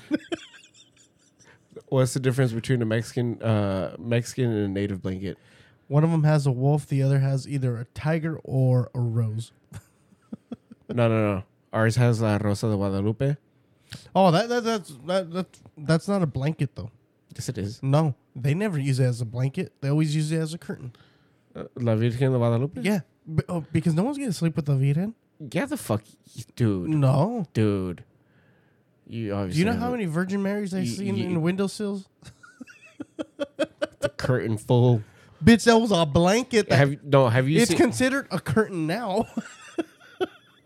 What's the difference between a Mexican, uh, Mexican and a native blanket? One of them has a wolf. The other has either a tiger or a rose. No, no, no. Ours has La Rosa de Guadalupe. Oh, that, that that's that, that that's not a blanket though. Yes, it is. No, they never use it as a blanket. They always use it as a curtain. Uh, La Virgen de Guadalupe. Yeah, b- oh, because no one's gonna sleep with the Virgen. Yeah, the fuck, dude, No. dude. You obviously. Do you know how many Virgin Marys I've You- seen you- in windowsills? the the curtain full. Bitch, that was a blanket. That, Have no? Have you it's seen considered a curtain now.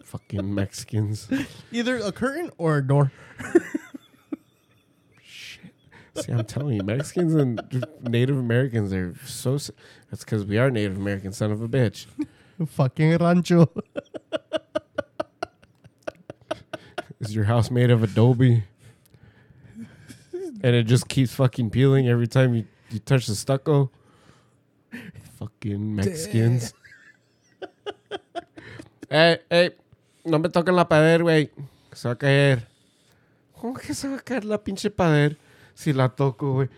fucking Mexicans? Either a curtain or a door. Shit. See, I'm telling you, Mexicans and Native Americans are so. That's because we are Native American, son of a bitch. Fucking rancho. Is your house made of adobe? And it just keeps fucking peeling every time you, you touch the stucco. Fucking Mexicans. hey, hey, no me toquen la pared, güey. Se va a caer. ¿Cómo que se va a caer la pinche pared? Si la toco, güey.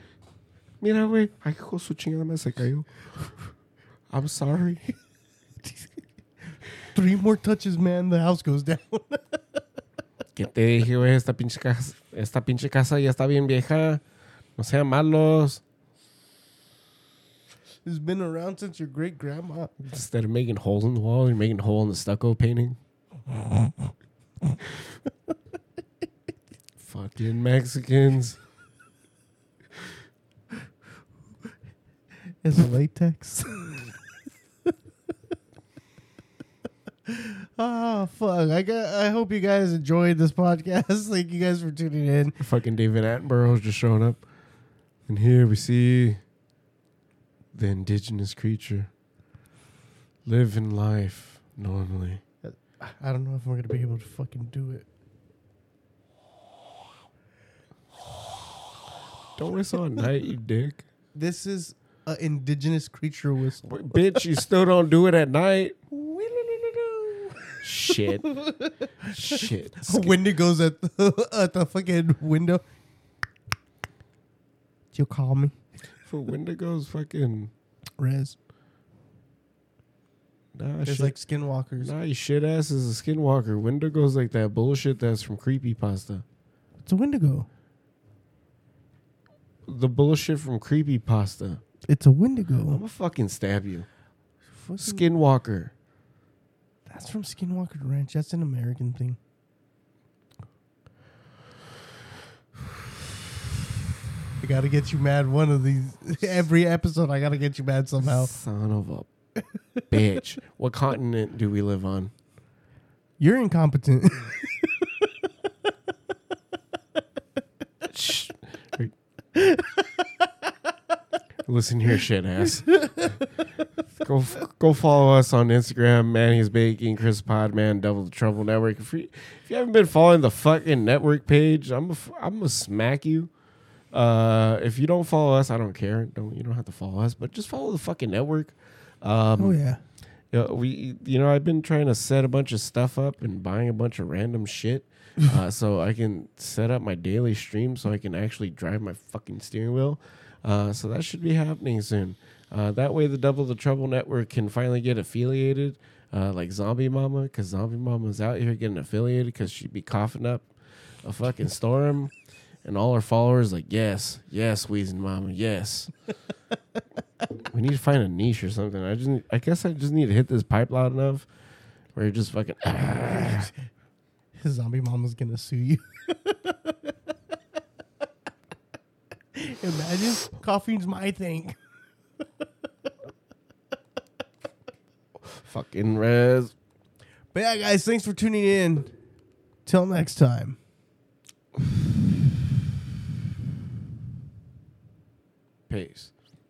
Mira, güey. Ay, hijo su chingada me se cayó. I'm sorry. Three more touches, man. The house goes down. ¿Qué te dije, güey? Esta pinche casa, esta pinche casa ya está bien vieja. No sean malos. it's been around since your great grandma. Instead of making holes in the wall, you're making a hole in the stucco painting. Fucking Mexicans. It's latex. Ah, fuck. I got I hope you guys enjoyed this podcast. Thank you guys for tuning in. Fucking David Attenborough's just showing up. And here we see the indigenous creature living life normally. I don't know if we're gonna be able to fucking do it. Don't whistle at night, you dick. This is an indigenous creature whistle. Bitch, you still don't do it at night. Shit. Shit. Wendigos at the at the fucking window. Did you call me? For Wendigos, fucking. Rez. Nah, It's shit. like skinwalkers. nah, you shit ass is a skinwalker. Wendigo's like that bullshit that's from Creepypasta. It's a Wendigo. The bullshit from Creepypasta. It's a I'm Wendigo. gonna fucking stab you. Fucking- Skinwalker. That's from Skinwalker Ranch. That's an American thing. I gotta get you mad one of these. Every episode, I gotta get you mad somehow. Son of a bitch. What continent do we live on? You're incompetent. Shh. Listen here, shit ass. go go follow us on Instagram, Manny's Baking, Chris Podman, Double the Trouble Network. If you, if you haven't been following the fucking network page, I'm a, I'm gonna smack you. Uh, if you don't follow us, I don't care. Don't you don't have to follow us, but just follow the fucking network. Um, oh yeah. yeah, we, you know, I've been trying to set a bunch of stuff up and buying a bunch of random shit, uh, so I can set up my daily stream so I can actually drive my fucking steering wheel. Uh, so that should be happening soon. Uh, that way, the Double the Trouble Network can finally get affiliated, uh, like Zombie Mama, because Zombie Mama's out here getting affiliated because she'd be coughing up a fucking storm, and all our followers like, yes, yes, Wheezing Mama, yes. we need to find a niche or something. I just, need, I guess I just need to hit this pipe loud enough where you're just fucking. His zombie mama's gonna sue you. Imagine coughing's my thing. fucking res. But yeah, guys, thanks for tuning in. Till next time. Peace.